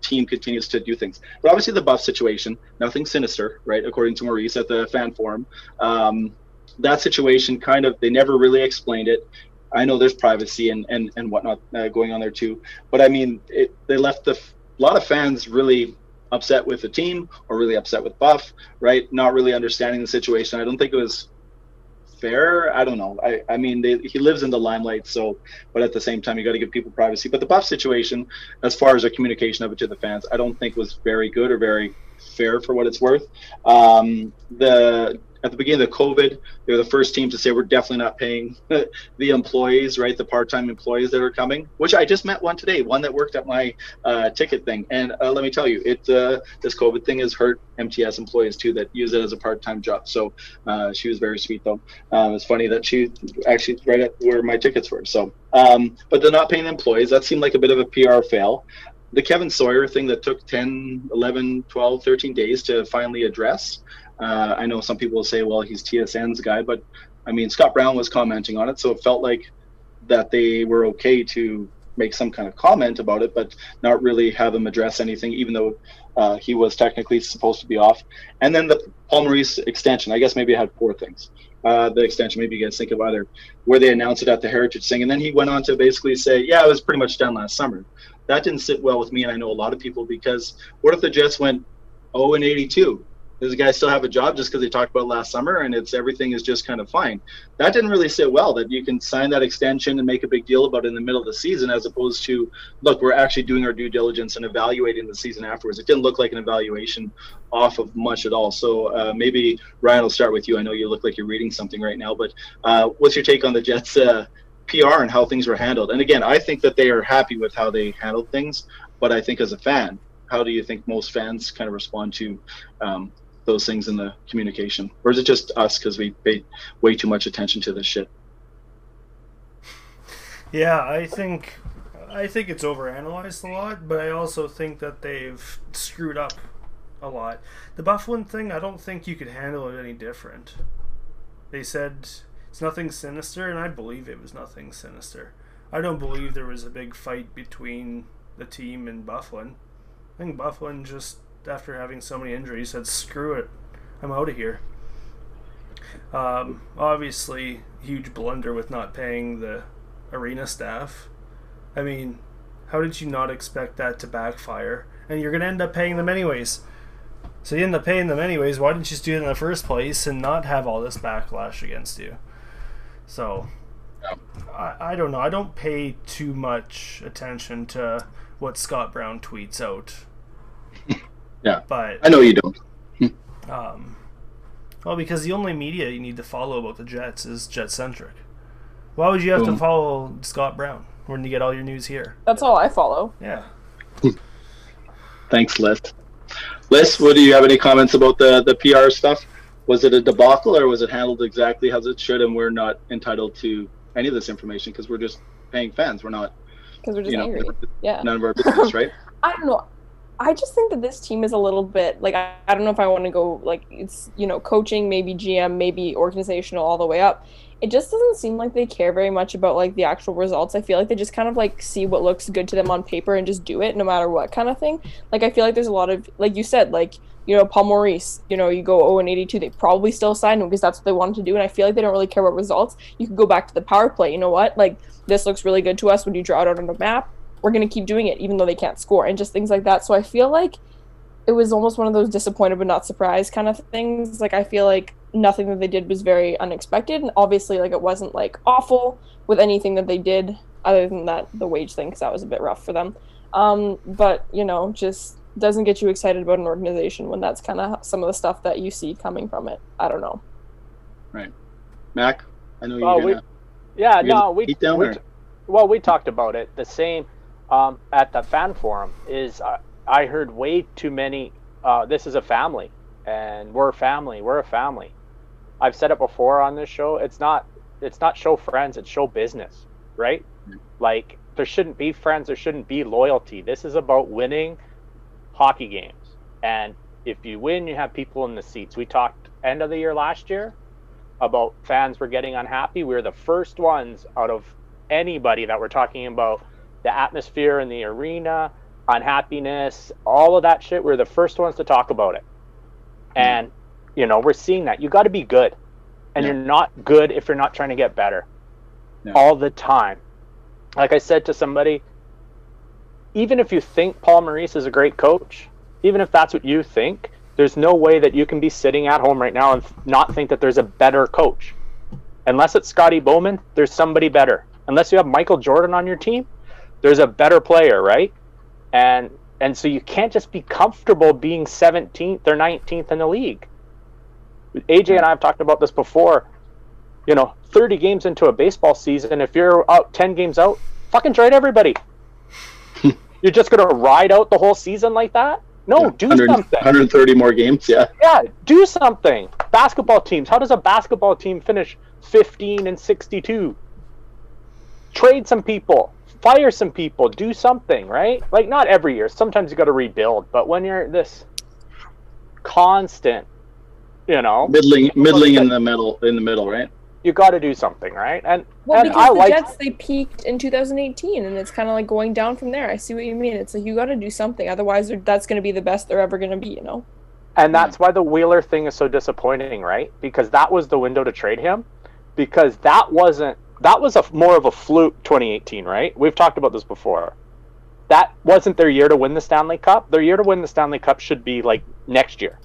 team continues to do things. But obviously the buff situation, nothing sinister, right? According to Maurice at the fan forum, um, that situation kind of they never really explained it. I know there's privacy and and and whatnot uh, going on there too, but I mean it, they left the a lot of fans really upset with the team or really upset with Buff, right? Not really understanding the situation. I don't think it was fair. I don't know. I, I mean, they, he lives in the limelight, so, but at the same time, you got to give people privacy. But the Buff situation, as far as the communication of it to the fans, I don't think was very good or very fair for what it's worth. Um, the at the beginning of COVID, they were the first team to say we're definitely not paying (laughs) the employees, right? The part-time employees that are coming. Which I just met one today, one that worked at my uh, ticket thing, and uh, let me tell you, it uh, this COVID thing has hurt MTS employees too that use it as a part-time job. So uh, she was very sweet though. Um, it's funny that she actually right at where my tickets were. So, um, but they're not paying employees. That seemed like a bit of a PR fail. The Kevin Sawyer thing that took 10, 11, 12, 13 days to finally address. Uh, I know some people will say, well, he's TSN's guy, but I mean, Scott Brown was commenting on it, so it felt like that they were okay to make some kind of comment about it, but not really have him address anything, even though uh, he was technically supposed to be off. And then the Paul Maurice extension, I guess maybe it had four things. Uh, the extension, maybe you guys think of either where they announced it at the Heritage thing, and then he went on to basically say, "Yeah, it was pretty much done last summer." That didn't sit well with me, and I know a lot of people because what if the Jets went 0 and 82? Does the guy still have a job just because they talked about last summer and it's everything is just kind of fine. That didn't really sit well that you can sign that extension and make a big deal about it in the middle of the season as opposed to look we're actually doing our due diligence and evaluating the season afterwards. It didn't look like an evaluation off of much at all. So uh, maybe ryan will start with you. I know you look like you're reading something right now but uh, what's your take on the jets uh, pr and how things were handled? And again i think that they are happy with how they handled things but i think as a fan how do you think most fans kind of respond to um, those things in the communication, or is it just us because we pay way too much attention to this shit? Yeah, I think I think it's overanalyzed a lot, but I also think that they've screwed up a lot. The Byfuglien thing, I don't think you could handle it any different. They said it's nothing sinister, and I believe it was nothing sinister. I don't believe there was a big fight between the team and Byfuglien. I think Byfuglien just after having so many injuries, said, "Screw it, I'm out of here." Um, obviously, huge blunder with not paying the arena staff. I mean, how did you not expect that to backfire? And you're going to end up paying them anyways. So you end up paying them anyways. Why didn't you just do it in the first place and not have all this backlash against you? So, I, I don't know. I don't pay too much attention to what Scott Brown tweets out. Yeah, but I know you don't. (laughs) um, well, because the only media you need to follow about the Jets is Jet centric. Why would you have Boom. to follow Scott Brown when you get all your news here? That's all I follow. Yeah. (laughs) Thanks, Liz. Liz, what do you have any comments about the the PR stuff? Was it a debacle or was it handled exactly as it should? And we're not entitled to any of this information because we're just paying fans. We're not. Because we're just angry. yeah. None of our business, right? (laughs) I don't know. I just think that this team is a little bit like I, I don't know if I want to go like it's you know coaching maybe GM maybe organizational all the way up. It just doesn't seem like they care very much about like the actual results. I feel like they just kind of like see what looks good to them on paper and just do it no matter what kind of thing. Like I feel like there's a lot of like you said like you know Paul Maurice you know you go 0 and 82 they probably still sign him because that's what they wanted to do and I feel like they don't really care about results. You could go back to the power play. You know what like this looks really good to us when you draw it out on the map we're going to keep doing it even though they can't score and just things like that. So I feel like it was almost one of those disappointed but not surprised kind of things. Like I feel like nothing that they did was very unexpected and obviously like it wasn't like awful with anything that they did other than that the wage thing cuz that was a bit rough for them. Um, but you know, just doesn't get you excited about an organization when that's kind of some of the stuff that you see coming from it. I don't know. Right. Mac, I know you're we, Yeah, no, we, we well, we talked about it. The same um, at the fan forum is uh, I heard way too many. Uh, this is a family, and we're a family. We're a family. I've said it before on this show. It's not. It's not show friends. It's show business, right? Mm-hmm. Like there shouldn't be friends. There shouldn't be loyalty. This is about winning hockey games, and if you win, you have people in the seats. We talked end of the year last year about fans were getting unhappy. We were the first ones out of anybody that we're talking about the atmosphere in the arena, unhappiness, all of that shit. We're the first ones to talk about it. Hmm. And, you know, we're seeing that. You got to be good. And yeah. you're not good if you're not trying to get better yeah. all the time. Like I said to somebody, even if you think Paul Maurice is a great coach, even if that's what you think, there's no way that you can be sitting at home right now and not think that there's a better coach. Unless it's Scotty Bowman, there's somebody better. Unless you have Michael Jordan on your team, there's a better player, right? And and so you can't just be comfortable being 17th or 19th in the league. AJ and I have talked about this before. You know, 30 games into a baseball season, if you're out 10 games out, fucking trade everybody. (laughs) you're just going to ride out the whole season like that? No, yeah, do something. 130 more games, yeah. Yeah, do something. Basketball teams. How does a basketball team finish 15 and 62? Trade some people fire some people, do something, right? Like not every year. Sometimes you got to rebuild, but when you're this constant, you know, middling, middling in the middle, in the middle, right? you got to do something, right? And Well, and because I the like Jets they peaked in 2018, and it's kind of like going down from there. I see what you mean. It's like you got to do something, otherwise that's going to be the best they're ever going to be. You know. And that's why the Wheeler thing is so disappointing, right? Because that was the window to trade him. Because that wasn't that was a more of a fluke 2018, right? We've talked about this before. That wasn't their year to win the Stanley Cup. Their year to win the Stanley Cup should be like next year.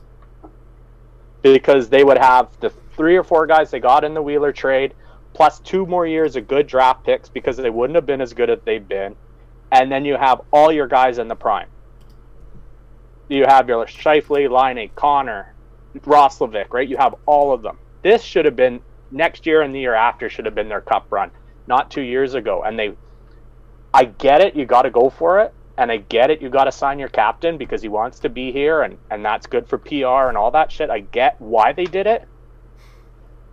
Because they would have the three or four guys they got in the Wheeler trade, plus two more years of good draft picks because they wouldn't have been as good as they've been. And then you have all your guys in the prime you have your Scheifele, Laine, Connor, Roslovic, right? You have all of them. This should have been next year and the year after should have been their cup run, not two years ago. And they, I get it, you got to go for it, and I get it, you got to sign your captain because he wants to be here, and and that's good for PR and all that shit. I get why they did it,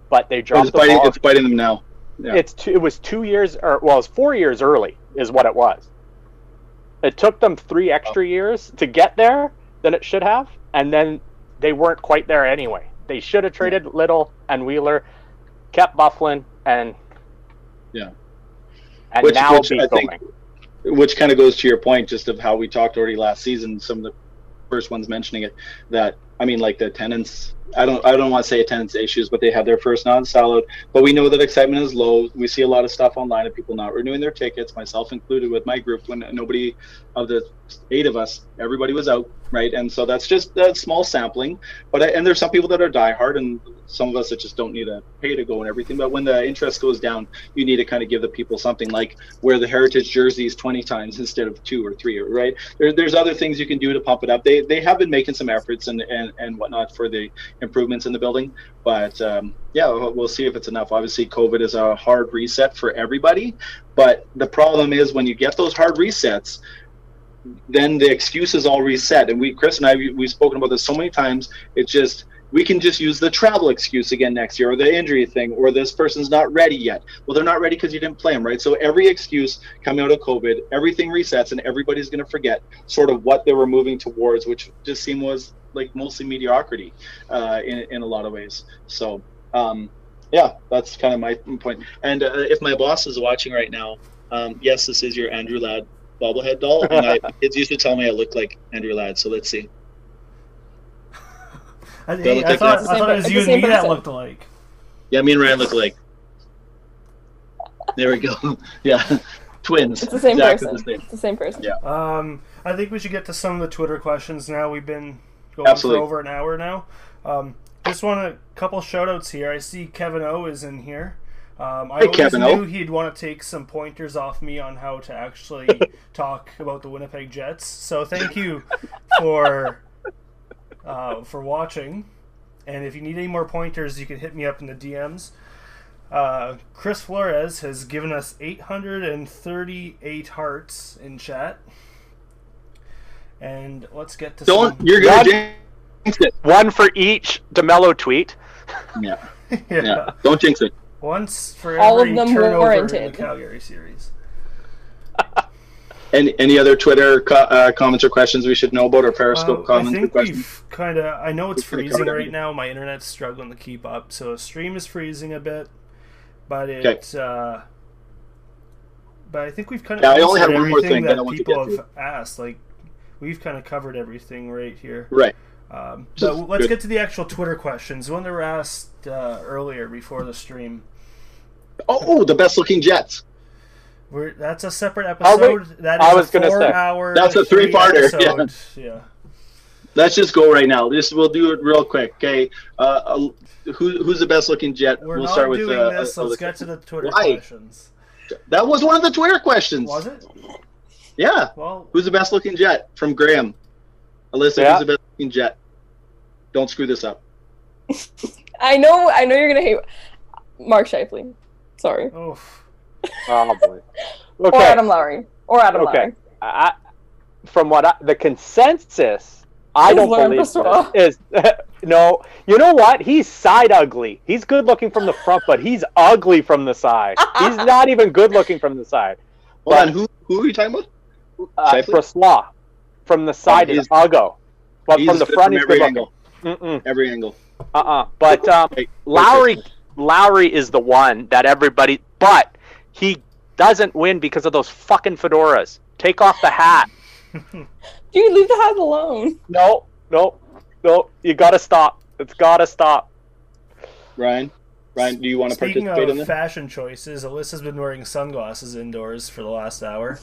but they It's dropped the biting, ball. it's biting them now. Yeah. It's two, it was two years, or well, it was four years early, is what it was. It took them three extra oh. years to get there than it should have, and then they weren't quite there anyway. They should have traded Little and Wheeler, kept Byfuglien, and Yeah. and Which- now which be I think- which kind of goes to your point just of how we talked already last season some of the first ones mentioning it that i mean like the attendance i don't i don't want to say attendance issues but they had their first non-salad but we know that excitement is low. We see a lot of stuff online of people not renewing their tickets myself included with my group when nobody of the eight of us everybody was out right? And so that's just a small sampling. But I, and there's some people that are diehard and some of us that just don't need to pay to go and everything. But when the interest goes down you need to kind of give the people something like wear the heritage jerseys 20 times (laughs) instead of two or three right? There, there's other things you can do to pump it up. They, they have been making some efforts and, and and whatnot for the improvements in the building. But um, yeah we'll, see if it's enough. Obviously covid is a hard reset for everybody. But the problem is when you get those hard resets then the excuses all reset. And we chris and i we, we've spoken about this so many times. It's just we can just use the travel excuse again next year or the injury thing or this person's not ready yet. Well they're not ready because you didn't play them right? So every excuse coming out of covid everything resets and everybody's going to forget sort of what they were moving towards which just seemed was like mostly mediocrity uh, in, in a lot of ways so um, yeah that's kind of my point. point and uh, if my boss is watching right now um, yes this is your andrew ladd bobblehead doll (laughs) and I, kids used to tell me i look like andrew ladd so let's see (laughs) I, They look I like thought. I thought it was you and me same that looked alike. Yeah, me and Ryan look alike. There we go. (laughs) yeah, twins. It's the same Exactly person. the same. It's the same person. Yeah. Um, I think we should get to some of the Twitter questions now. We've been going Absolutely. for over an hour now. Um, just want a couple shout outs here. I see Kevin O is in here. Um, I Hey, always Kevin O. knew he'd want to take some pointers off me on how to actually (laughs) talk about the Winnipeg Jets. So thank you for (laughs) uh, for watching. And if you need any more pointers, you can hit me up in the DMs. Uh, Chris Flores has given us 838 hearts in chat. And let's get to Don't some. you're gonna jinx it. One for each DeMelo tweet. Yeah, (laughs) yeah. yeah. Don't jinx it. Once for All of every them turnover in warranted. the Calgary series. Any any other Twitter co- uh, comments or questions we should know about, or Periscope Uh, I comments or think questions? we've kind of. I know it's We've freezing right now. My internet's struggling to keep up, so stream is freezing a bit. But it. Okay. Uh, but I think we've kind of. Yeah, I only have one more thing that I that want to people get have asked. Like, we've kind of covered everything right here. Right. Um, but let's good. get to the actual Twitter questions. One that were asked uh, earlier before the stream. Oh, oh, the best looking Jets. We're, that's a separate Oh, episode. That is I was a gonna say. four-hour. That's a three-parter, yeah. yeah. Let's just go right now. This we'll do it real quick. Okay. Uh, uh, who who's the best looking Jet? We're we'll start with uh, this. uh, Let's get to the Twitter Why? questions. That was one of the Twitter questions. Was it? Yeah. Well, Who's the best looking Jet? From Graham. Alyssa, Yeah. who's the best looking Jet? Don't screw this up. (laughs) I know. I know you're gonna hate Mark Scheifele. Sorry. oh, (laughs) Oh boy. Or Okay. Adam Lowry. Or Adam Okay. Lowry. I, from what I, the consensus, I Is don't Lauren believe this, is (laughs) no. You know what? He's side ugly. He's good looking from the front, but he's ugly from the side. He's not even good looking from the side. Hold But- on, who who are you talking about? Uh, Scheifele? Brossoit from the side is he's- uggo, but from the front from he's every angle. Mm-mm. Every angle. Uh-uh. But um, Hey, Lowry, Lowry is the one that everybody, but he doesn't win because of those fucking fedoras. Take off the hat. (laughs) Dude, leave the hat alone. No, no, no. You gotta stop. It's gotta stop. Ryan, Ryan, do you want to Speaking participate in of this? fashion choices, Alyssa's been wearing sunglasses indoors for the last hour.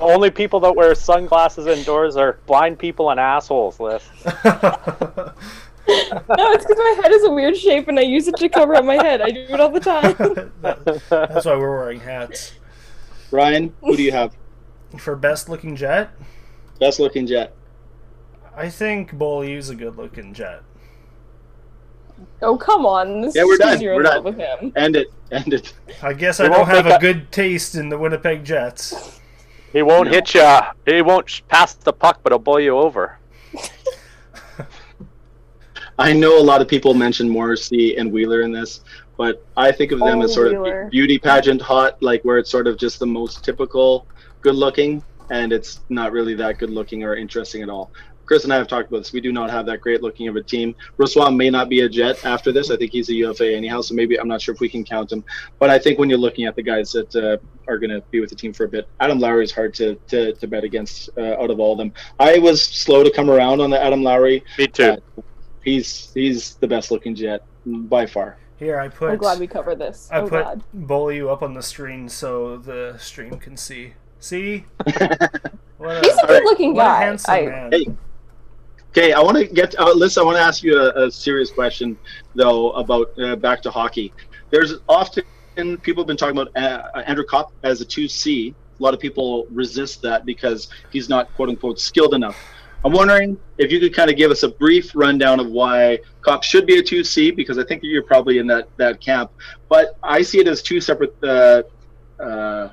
The only people that wear sunglasses indoors are blind people and assholes. Liz. (laughs) No, it's because my head is a weird shape and I use it to cover up my head. I do it all the time. That- (laughs) that's why we're wearing hats. Ryan, who do you have? For best looking jet, Best looking jet. I think Beaulieu's a good looking jet. oh, come on. This Yeah, we're is done. We're in done. with him. End it. End it. I guess We I don't have a a- good taste in the Winnipeg Jets. He won't No. hit you. He won't pass the puck, but he'll blow you over. (laughs) I know a lot of people mention Morrissey and Wheeler in this, but I think of them Oh, as sort Wheeler. of beauty pageant hot, like where it's sort of just the most typical good looking, and it's not really that good looking or interesting at all. Chris and I have talked about this. We do not have that great looking of a team. Roswa may not be a Jet after this. I think he's a UFA anyhow, so maybe I'm not sure if we can count him. But I think when you're looking at the guys that uh, are going to be with the team for a bit, Adam Lowry is hard to, to, to bet against uh, out of all of them. I was slow to come around on the Adam Lowry Me too. Uh, he's he's the best looking jet by far. Here I put I'm glad we covered this. I oh, put God. Beaulieu up on the screen so the stream can see. See? (laughs) What He's a a, good looking what a guy. handsome I, man. Hey. Okay, I want to get uh, Liz. I want to ask you a, a serious question though about uh, back to hockey. There's often people have been talking about uh, Andrew Copp as a two C. A lot of people resist that because he's not quote unquote skilled enough. I'm wondering if you could kind of give us a brief rundown of why Copp should be a two C because I think you're probably in that that camp. But I see it as two separate uh, uh,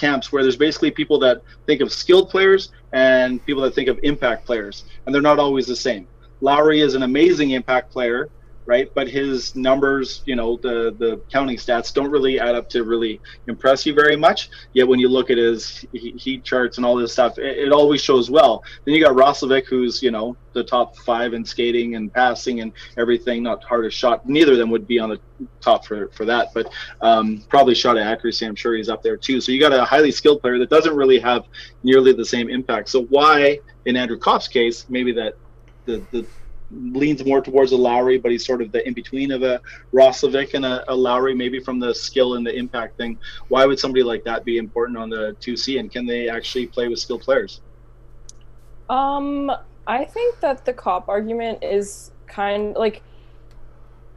camps where there's basically people that think of skilled players and people that think of impact players, and they're not always the same. Lowry is an amazing impact player, right? But his numbers, you know, the the counting stats don't really add up to really impress you very much. Yet when you look at his heat charts and all this stuff, it, it always shows well. Then you got Roslovic, who's you know the top five in skating and passing and everything, not hardest shot. Neither of them would be on the top for for that, but um, probably shot at accuracy. I'm sure he's up there too. So you got a highly skilled player that doesn't really have nearly the same impact. So why, in Andrew Copp's case, maybe that the the leans more towards a Lowry, but he's sort of the in between of a Roslovic and a, a Lowry, maybe from the skill and the impact thing. Why would somebody like that be important on the two C? And can they actually play with skilled players? Um, I think that the Copp argument is kind like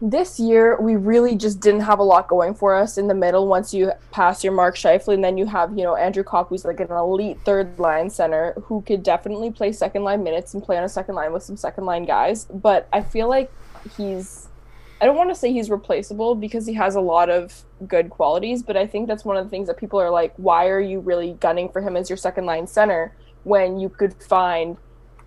this year we really just didn't have a lot going for us in the middle once you pass your Mark Scheifele and then you have, you know, Andrew Copp who's like an elite third line center who could definitely play second line minutes and play on a second line with some second line guys. But I feel like he's I don't want to say he's replaceable because he has a lot of good qualities, but I think that's one of the things that people are like, why are you really gunning for him as your second line center when you could find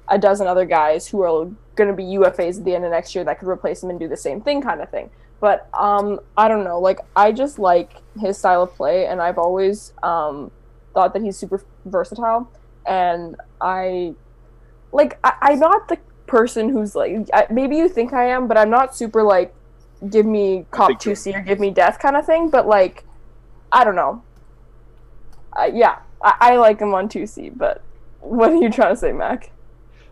a dozen other guys who are going to be UFAs at the end of next year that could replace him and do the same thing kind of thing. But um, I don't know. Like I just like his style of play, and I've always um, thought that he's super versatile. And I like I, I'm not the person who's like I, maybe you think I am, but I'm not super like give me Copp two C or give me death kind of thing. But like I don't know. Uh, yeah, I, I like him on two C. But what are you trying to say, Mac?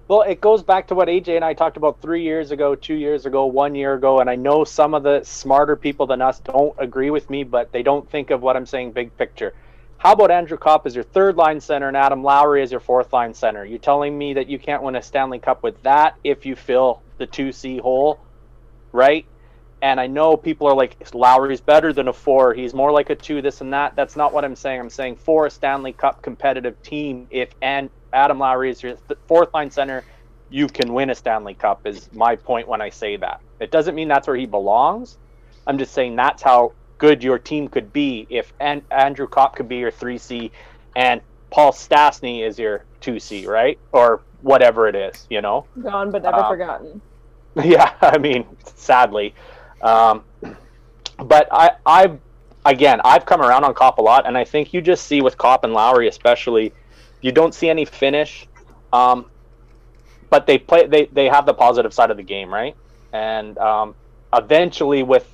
Well, it goes back to what AJ and I talked about three years ago, two years ago, one year ago, and I know some of the smarter people than us don't agree with me, but they don't think of what I'm saying big picture. How about Andrew Copp as your third line center and Adam Lowry as your fourth line center? You telling me that you can't win a Stanley Cup with that if you fill the two C hole, right? And I know people are like Lowry's better than a four. He's more like a two, this and that. That's not what I'm saying. I'm saying for a Stanley Cup competitive team, if and Adam Lowry is your th- fourth line center, you can win a Stanley Cup. Is my point when I say that. It doesn't mean that's where he belongs. I'm just saying that's how good your team could be if An- Andrew Copp could be your three C, and Paul Stastny is your two C, right? Or whatever it is, you know. Gone but never Um, forgotten. (laughs) Yeah, I mean, sadly, um, (clears throat) but I, I've again, I've come around on Copp a lot, and I think you just see with Copp and Lowry, especially, you don't see any finish, um, but they play, they they have the positive side of the game, right? And um, eventually, with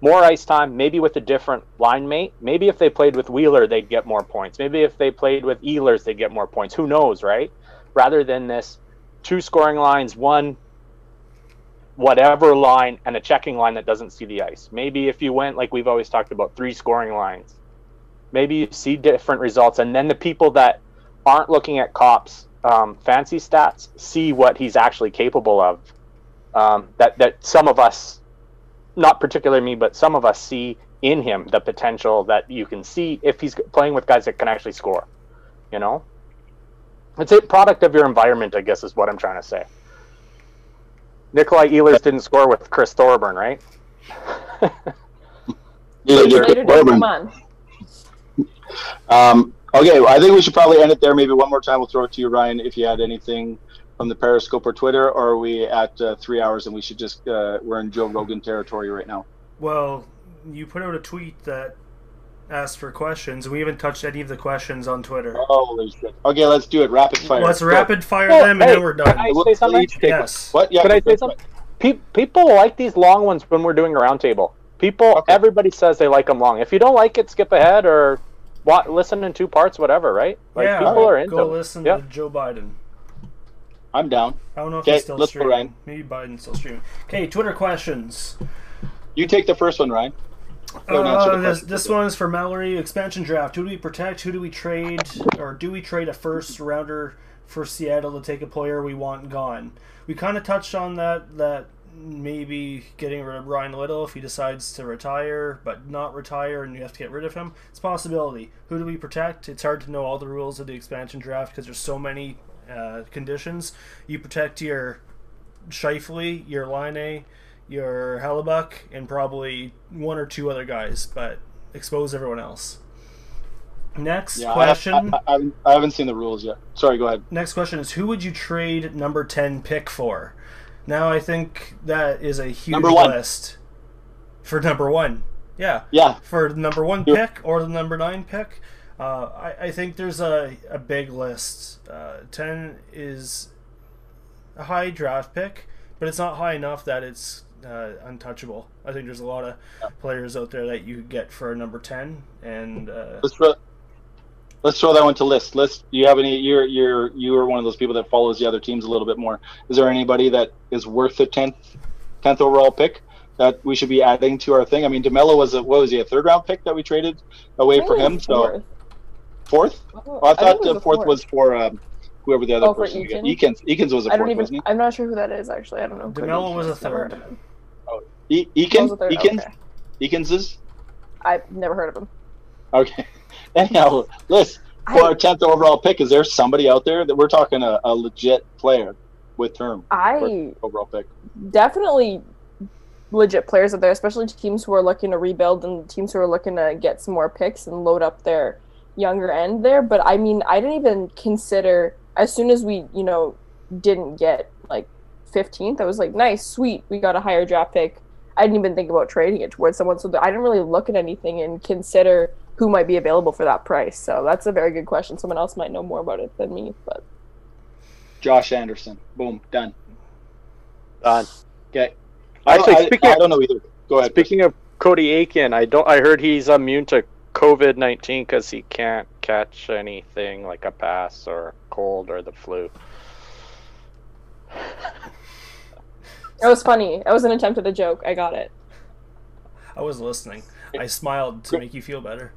more ice time, maybe with a different line mate. Maybe if they played with Wheeler, they'd get more points. Maybe if they played with Ehlers, they'd get more points. Who knows, right? Rather than this two scoring lines, one whatever line, and a checking line that doesn't see the ice. Maybe if you went, like we've always talked about, three scoring lines, maybe you see different results. And then the people that aren't looking at Copp's um, fancy stats see what he's actually capable of. Um, that, that some of us not particularly me, but some of us see in him the potential that you can see if he's playing with guys that can actually score. You know, it's a product of your environment, I guess, is what I'm trying to say. Nikolai Ehlers didn't score with Chris Thorburn, right? (laughs) Yeah, yeah, Later, dude, Thorburn. come on. Um, okay, I think we should probably end it there. Maybe one more time. We'll throw it to you, Ryan, if you had anything from the Periscope or Twitter, or are we at uh, three hours and we should just uh, we're in Joe Rogan territory right now? Well, you put out a tweet that asked for questions, and we haven't touched any of the questions on Twitter. Holy shit! Okay, let's do it. Rapid fire. Let's Go. rapid fire Well, them, and then we're done. can done. I We'll- say something? each take a- Yes. What? Yeah. Could I say something? Pe- people like these long ones when we're doing a roundtable. People, Okay. everybody says they like them long. If you don't like it, skip ahead or wa- listen in two parts, whatever. Right? Like yeah, people are into. go listen Yeah. to Joe Biden. I'm down. I don't know if Okay, he's still let's go, streaming. Ryan. Maybe Biden's still streaming. Okay, Twitter questions. You take the first one, Ryan. Don't answer the Uh, this this one is for Mallory. Expansion draft. Who do we protect? Who do we trade? Or do we trade a first rounder for Seattle to take a player we want gone? We kind of touched on that. That maybe getting rid of Bryan Little if he decides to retire, but not retire, and you have to get rid of him. It's a possibility. Who do we protect? It's hard to know all the rules of the expansion draft because there's so many uh, conditions. You protect your Scheifele, your Laine, your Hellebuyck, and probably one or two other guys, but expose everyone else. Next Yeah, question. I, I, I, I haven't seen the rules yet. Sorry, go ahead. Next question is who would you trade number 10 pick for? Now I think that is a huge one. list for number 1. Yeah. Yeah, For the number 1 Yeah. pick or the number 9 pick. Uh, I, I think there's a, a big list. Uh, 10 is a high draft pick, but it's not high enough that it's uh, untouchable. I think there's a lot of players out there that you could get for number 10 and uh, let's let's throw that one to list. List. Do you have any? You're you're you are one of those people that follows the other teams a little bit more. Is there anybody that is worth the tenth tenth overall pick that we should be adding to our thing? I mean, DeMelo was a what was he a third round pick that we traded away for him? So fourth. Oh, Oh, I thought it the the fourth was for um, whoever the other Oh, for person. we got. Eakins. Eakins was a fourth, don't wasn't even. I'm not sure who that is actually. I don't know. DeMelo was a third. of him. he? E- Oh, Eakin. was a? Eakins. Okay. Eakins's. I've never heard of him. Okay. Anyhow, list for I- our tenth overall pick. Is there somebody out there that we're talking a, a legit player with term I overall pick? definitely legit players out there, especially teams who are looking to rebuild and teams who are looking to get some more picks and load up their younger end there. But I mean, I didn't even consider as soon as we, you know, didn't get like 15th, I was like, nice, sweet, we got a higher draft pick. I didn't even think about trading it towards someone, so I didn't really look at anything and consider who might be available for that price. So that's a very good question. Someone else might know more about it than me, but Josh Anderson. Boom. Done. Done. Okay. I, Actually, I, speaking I of- don't know either. Go ahead. Speaking of Cody Eakin, I don't. I heard he's immune to COVID nineteen because he can't catch anything like a pass or cold or the flu. That was funny. It was an attempt at a joke. I got it. I was listening. I smiled to make you feel better.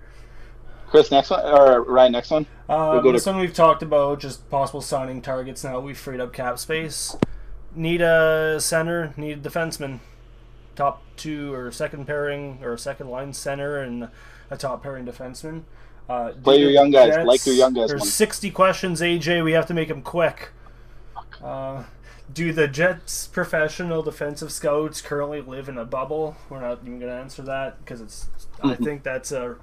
Chris, next one or Ryan, next one. Um, to- this one we've talked about, just possible signing targets. Now we've freed up cap space. Need a center. Need a defenseman. Top two or second pairing or second line center and a top pairing defenseman. Uh, Play your young guys. Like your young guys There's one. 60 questions, AJ. We have to make them quick. Uh, do the Jets professional defensive scouts currently live in a bubble? We're not even going to answer that because it's. I Mhm. think that's a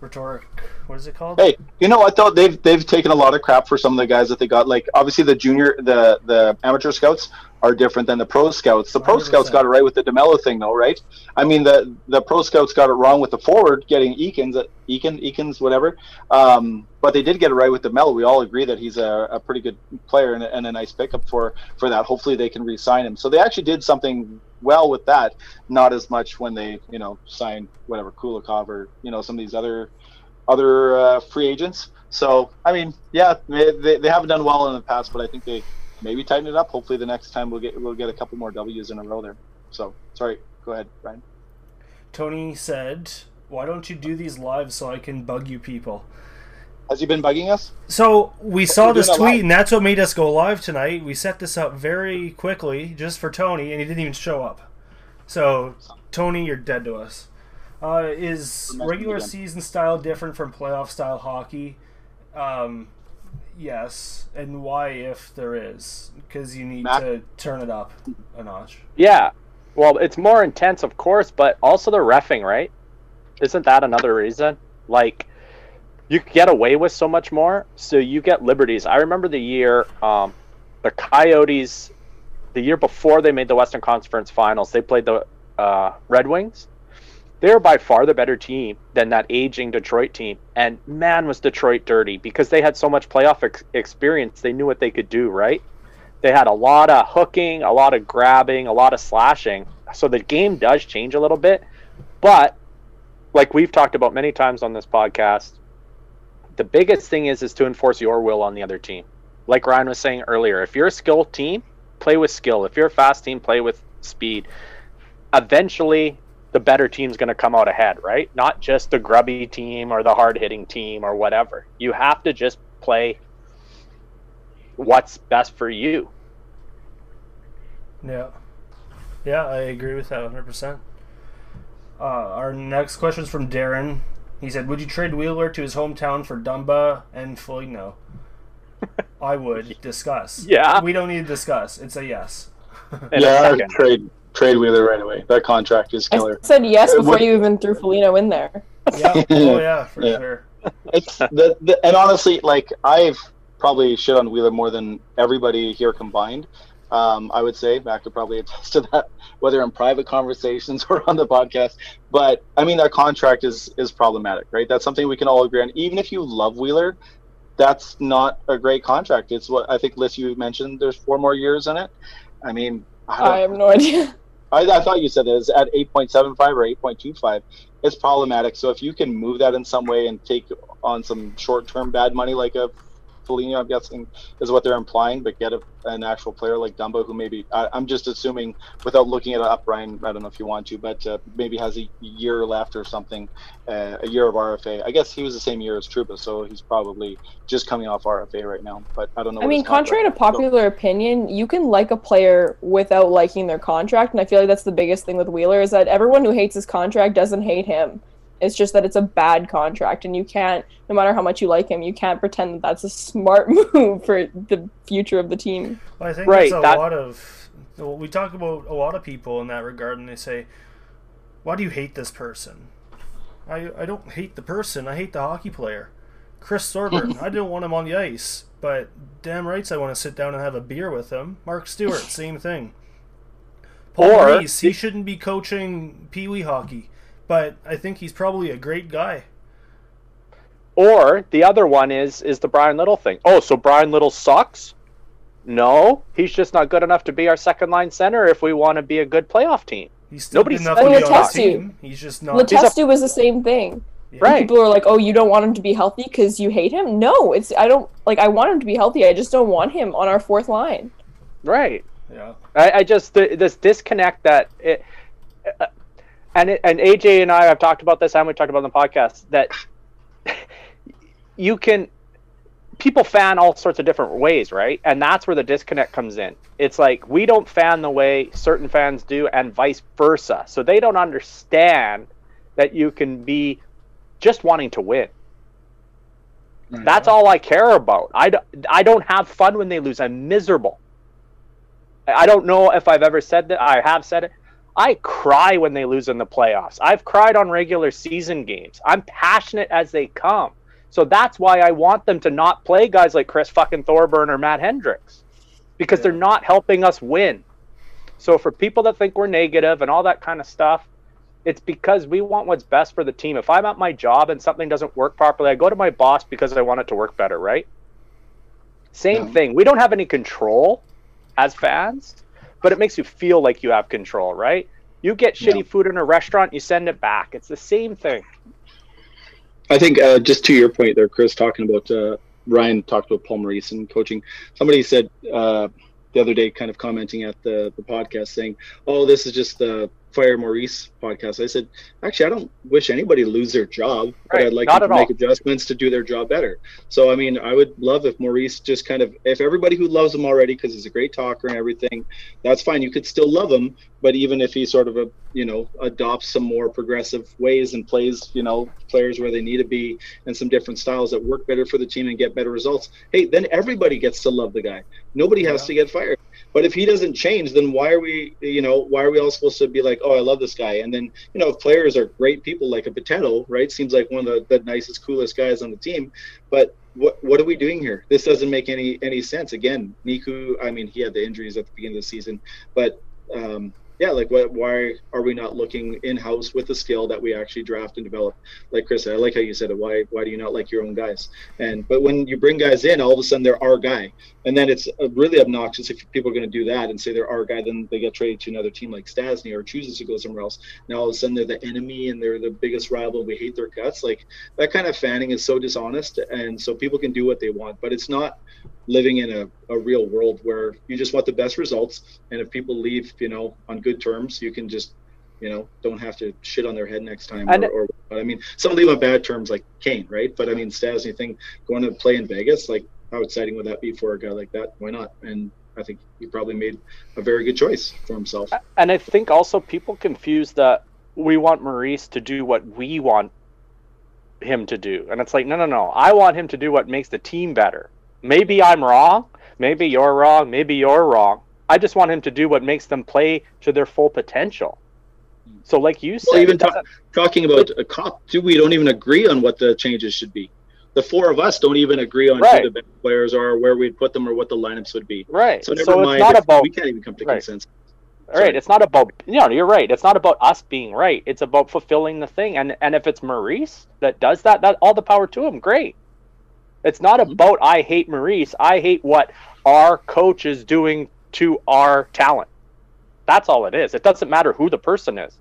rhetoric. What is it called? Hey, you know what though? They've they've taken a lot of crap for some of the guys that they got. Like obviously the junior, the the amateur scouts are different than the pro scouts. The pro 100%. scouts got it right with the DeMelo thing though, right? I mean the the pro scouts got it wrong with the forward getting Eakins, Eakin, Eakins, whatever. Um, but they did get it right with DeMelo. We all agree that he's a, a pretty good player and and a nice pickup for for that. Hopefully they can re-sign him. So they actually did something well with that. Not as much when they you know sign whatever Kulikov or you know some of these other other uh, free agents. So I mean, yeah, they, they haven't done well in the past, but I think they maybe tighten it up. Hopefully, the next time we'll get we'll get a couple more W's in a row there. So sorry, go ahead, Brian. Tony said, "Why don't you do these live so I can bug you people?" Has he been bugging us? So we saw We're this tweet, live. and that's what made us go live tonight. We set this up very quickly just for Tony, and he didn't even show up. So Tony, you're dead to us. Uh, is regular season style different from playoff style hockey? Um, yes, and why if there is? Because you need Matt? to turn it up a notch. Yeah. Well, it's more intense, of course, but also the refing, right? Isn't that another reason? Like, you get away with so much more, so you get liberties. I remember the year um, the Coyotes, the year before they made the Western Conference Finals, they played the uh, Red Wings. They were by far the better team than that aging Detroit team. And man, was Detroit dirty because they had so much playoff ex- experience. They knew what they could do, right? They had a lot of hooking, a lot of grabbing, a lot of slashing. So the game does change a little bit. But like we've talked about many times on this podcast, the biggest thing is is to enforce your will on the other team. Like Ryan was saying earlier, if you're a skill team, play with skill. If you're a fast team, play with speed. Eventually, the better team's going to come out ahead, right? Not just the grubby team or the hard hitting team or whatever. You have to just play what's best for you. Yeah. Yeah, I agree with that 100%. Uh, our next question is from Darren. He said, Would you trade Wheeler to his hometown for Dumba and Foligno? (laughs) I would. Discuss. Yeah. We don't need to discuss. It's a yes. (laughs) In a yeah, second. trade trade Wheeler right away. That contract is killer. I killer. said yes before what- you even threw Foligno in there. Yeah. Oh, yeah, for (laughs) Yeah. sure. it's the, the and honestly, like I've probably shit on Wheeler more than everybody here combined. Um, I would say Mac could probably (laughs) attest to that, whether in private conversations (laughs) or on the podcast. But I mean, that contract is is problematic, right? That's something we can all agree on. Even if you love Wheeler, that's not a great contract. It's what I think, Liz, you mentioned. There's four more years in it. I mean, I, I have no idea. (laughs) I, I thought you said that it's at 8.75 or 8.25. It's problematic. So if you can move that in some way and take on some short-term bad money, like a Foligno, I'm guessing is what they're implying, but get a, an actual player like Dumba, who maybe I, I'm just assuming without looking it up, Brian. I don't know if you want to, but uh, maybe has a year left or something, uh, a year of RFA. I guess he was the same year as Trouba, so he's probably just coming off RFA right now. But I don't know. I mean, contrary to is. So- popular opinion, you can like a player without liking their contract, and I feel like that's the biggest thing with Wheeler is that everyone who hates his contract doesn't hate him. It's just that it's a bad contract, and you can't, no matter how much you like him, you can't pretend that that's a smart (laughs) move for the future of the team. Well, I think Right, there's a that- lot of. Well, we talk about a lot of people in that regard, and they say, Why do you hate this person? I, I don't hate the person, I hate the hockey player. Chris Thorburn, (laughs) I didn't want him on the ice, but damn rights I want to sit down and have a beer with him. Mark Stuart, (laughs) same thing. Paul Or- Reese, he shouldn't be coaching Pee Wee hockey, but I think he's probably a great guy. Or the other one is is the Bryan Little thing. Oh, so Bryan Little sucks? No, he's just not good enough to be our second line center if we want to be a good playoff team. He's still Nobody good enough to he be on the was. team. He's just not. Letestu was the same thing. Yeah. Right. People are like, "Oh, you don't want him to be healthy because you hate him." No, it's I don't like. I want him to be healthy. I just don't want him on our fourth line. Right. Yeah. I, I just th- this disconnect that it, uh, and it, and AJ and I have talked about this and we talked about it on the podcast that you can people fan all sorts of different ways, right? And that's where the disconnect comes in. It's like we don't fan the way certain fans do, and vice versa. So they don't understand that you can be just wanting to win. That's all I care about. I, d- I don't have fun when they lose. I'm miserable. I don't know if I've ever said that. I have said it. I cry when they lose in the playoffs. I've cried on regular season games. I'm passionate as they come. So that's why I want them to not play guys like Chris fucking Thorburn or Matt Hendricks because they're not helping us win. So for people that think we're negative and all that kind of stuff, it's because we want what's best for the team. If I'm at my job and something doesn't work properly, I go to my boss because I want it to work better, right? Same Yeah. thing. We don't have any control as fans, but it makes you feel like you have control, right? You get shitty Yeah. food in a restaurant, you send it back. It's the same thing. I think uh, just to your point there, Chris, talking about uh, Ryan talked about Paul Maurice and coaching. Somebody said uh, the other day, kind of commenting at the the podcast, saying, "Oh, this is just the Fire Maurice podcast." I said, "Actually, I don't wish anybody to lose their job, but I'd like not them to make all. adjustments to do their job better." So, I mean, I would love if Maurice just kind of, if everybody who loves him already because he's a great talker and everything, that's fine. You could still love him, but even if he sort of a you know adopts some more progressive ways and plays you know players where they need to be and some different styles that work better for the team and get better results hey then everybody gets to love the guy nobody has to get fired but if he doesn't change then why are we you know why are we all supposed to be like oh i love this guy and then you know if players are great people like a potato right seems like one of the, the nicest coolest guys on the team but what what are we doing here this doesn't make any any sense again niku i mean he had the injuries at the beginning of the season but um yeah, like what, why are we not looking in house with the skill that we actually draft and develop? Like Chris, I like how you said it. Why why do you not like your own guys? And but when you bring guys in, all of a sudden they're our guy, and then it's uh, really obnoxious if people are going to do that and say they're our guy. Then they get traded to another team like Stastny or chooses to go somewhere else. Now all of a sudden they're the enemy and they're the biggest rival. And We hate their guts. Like that kind of fanning is so dishonest, and so people can do what they want, but it's not living in a, a real world where you just want the best results and if people leave you know on good terms you can just you know don't have to shit on their head next time or, or but i mean some leave on bad terms like kane right but i mean Stastny thing going to play in vegas like how exciting would that be for a guy like that why not and i think he probably made a very good choice for himself And I think also people confuse that we want Maurice to do what we want him to do. And it's like, no, no, no. I want him to do what makes the team better. Maybe I'm wrong. Maybe you're wrong. Maybe you're wrong. I just want him to do what makes them play to their full potential. So, like you said, Well, even doesn't- talking about a Copp too we don't even agree on what the changes should be the four of us don't even agree on Right. who the best players are where we'd put them or what the lineups would be right. so So, never it's mind not about we can't even come to right. consensus All right, it's not about you know, you're right. It's not about us being right. It's about fulfilling the thing. And and if it's Maurice that does that, that all the power to him. Great. It's not Mhm. about I hate Maurice. I hate what our coach is doing to our talent. That's all it is. It doesn't matter who the person is.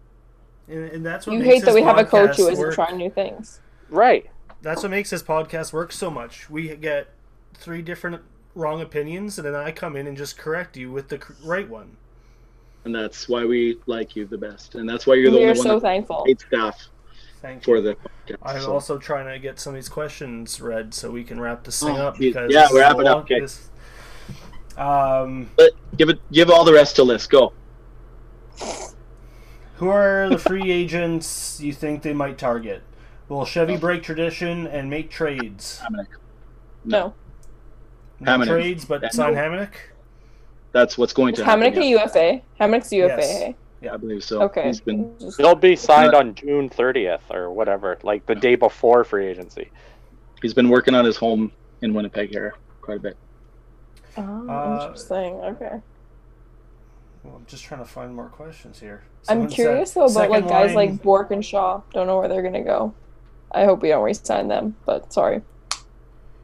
And, and that's what You makes hate that we have a coach who podcast isn't work. trying new things. Right. That's what makes this podcast work so much. We get three different wrong opinions, and then I come in and just correct you with the right one. and that's why we like you the best and that's why you're the We are only one so thankful. paid staff Thank you. for the podcast I'm so. also trying to get some of these questions read so we can wrap this thing Oh, up geez. because Yeah, we're wrapping up, okay. this- um, but give it give all the rest to list go who are the free agents you think they might target? Will Chevy break tradition and make trades? Hamonic. No. No Hamonic. trades, but Yeah, sign no. Hamonic. that's what's going Is to happen Hamonic a UFA? Hamonic's a UFA. Yes. yeah, i believe so Okay. he's been. He'll be signed on June 30th or whatever, like the day before free agency. he's been working on his home in winnipeg here quite a bit Oh, Uh, interesting. Okay. Well, I'm just trying to find more questions here. I'm Someone said curious though about like guys line- like Bork and Shaw. Don't know where they're gonna go. I hope we don't re-sign them, but sorry.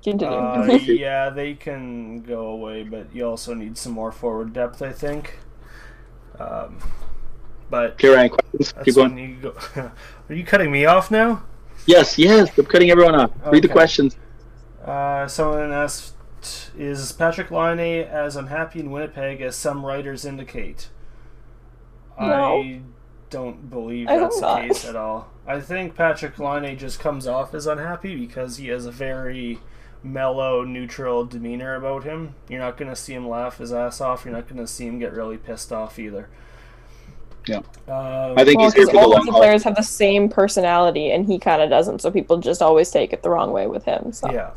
Continue. Uh, (laughs) yeah, they can go away, but you also need some more forward depth, I think. Um, but okay ryan questions keep going you go. (laughs) Are you cutting me off now? yes yes i'm cutting everyone off read the questions Uh, someone asked, "Is Patrik Laine as unhappy in Winnipeg as some writers indicate?" No. I don't believe I that's hope the not. case at all. I think Patrik Laine just comes off as unhappy because he has a very mellow, neutral demeanor about him. You're not going to see him laugh his ass off. You're not going to see him get really pissed off either. Yeah. Um, I think well, he's here for the all long the players have the same personality, and he kind of doesn't. So people just always take it the wrong way with him. So yeah.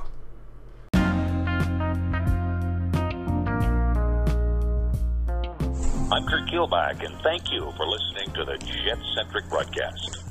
I'm Kurt Kielbach, and thank you for listening to the Jet Centric broadcast.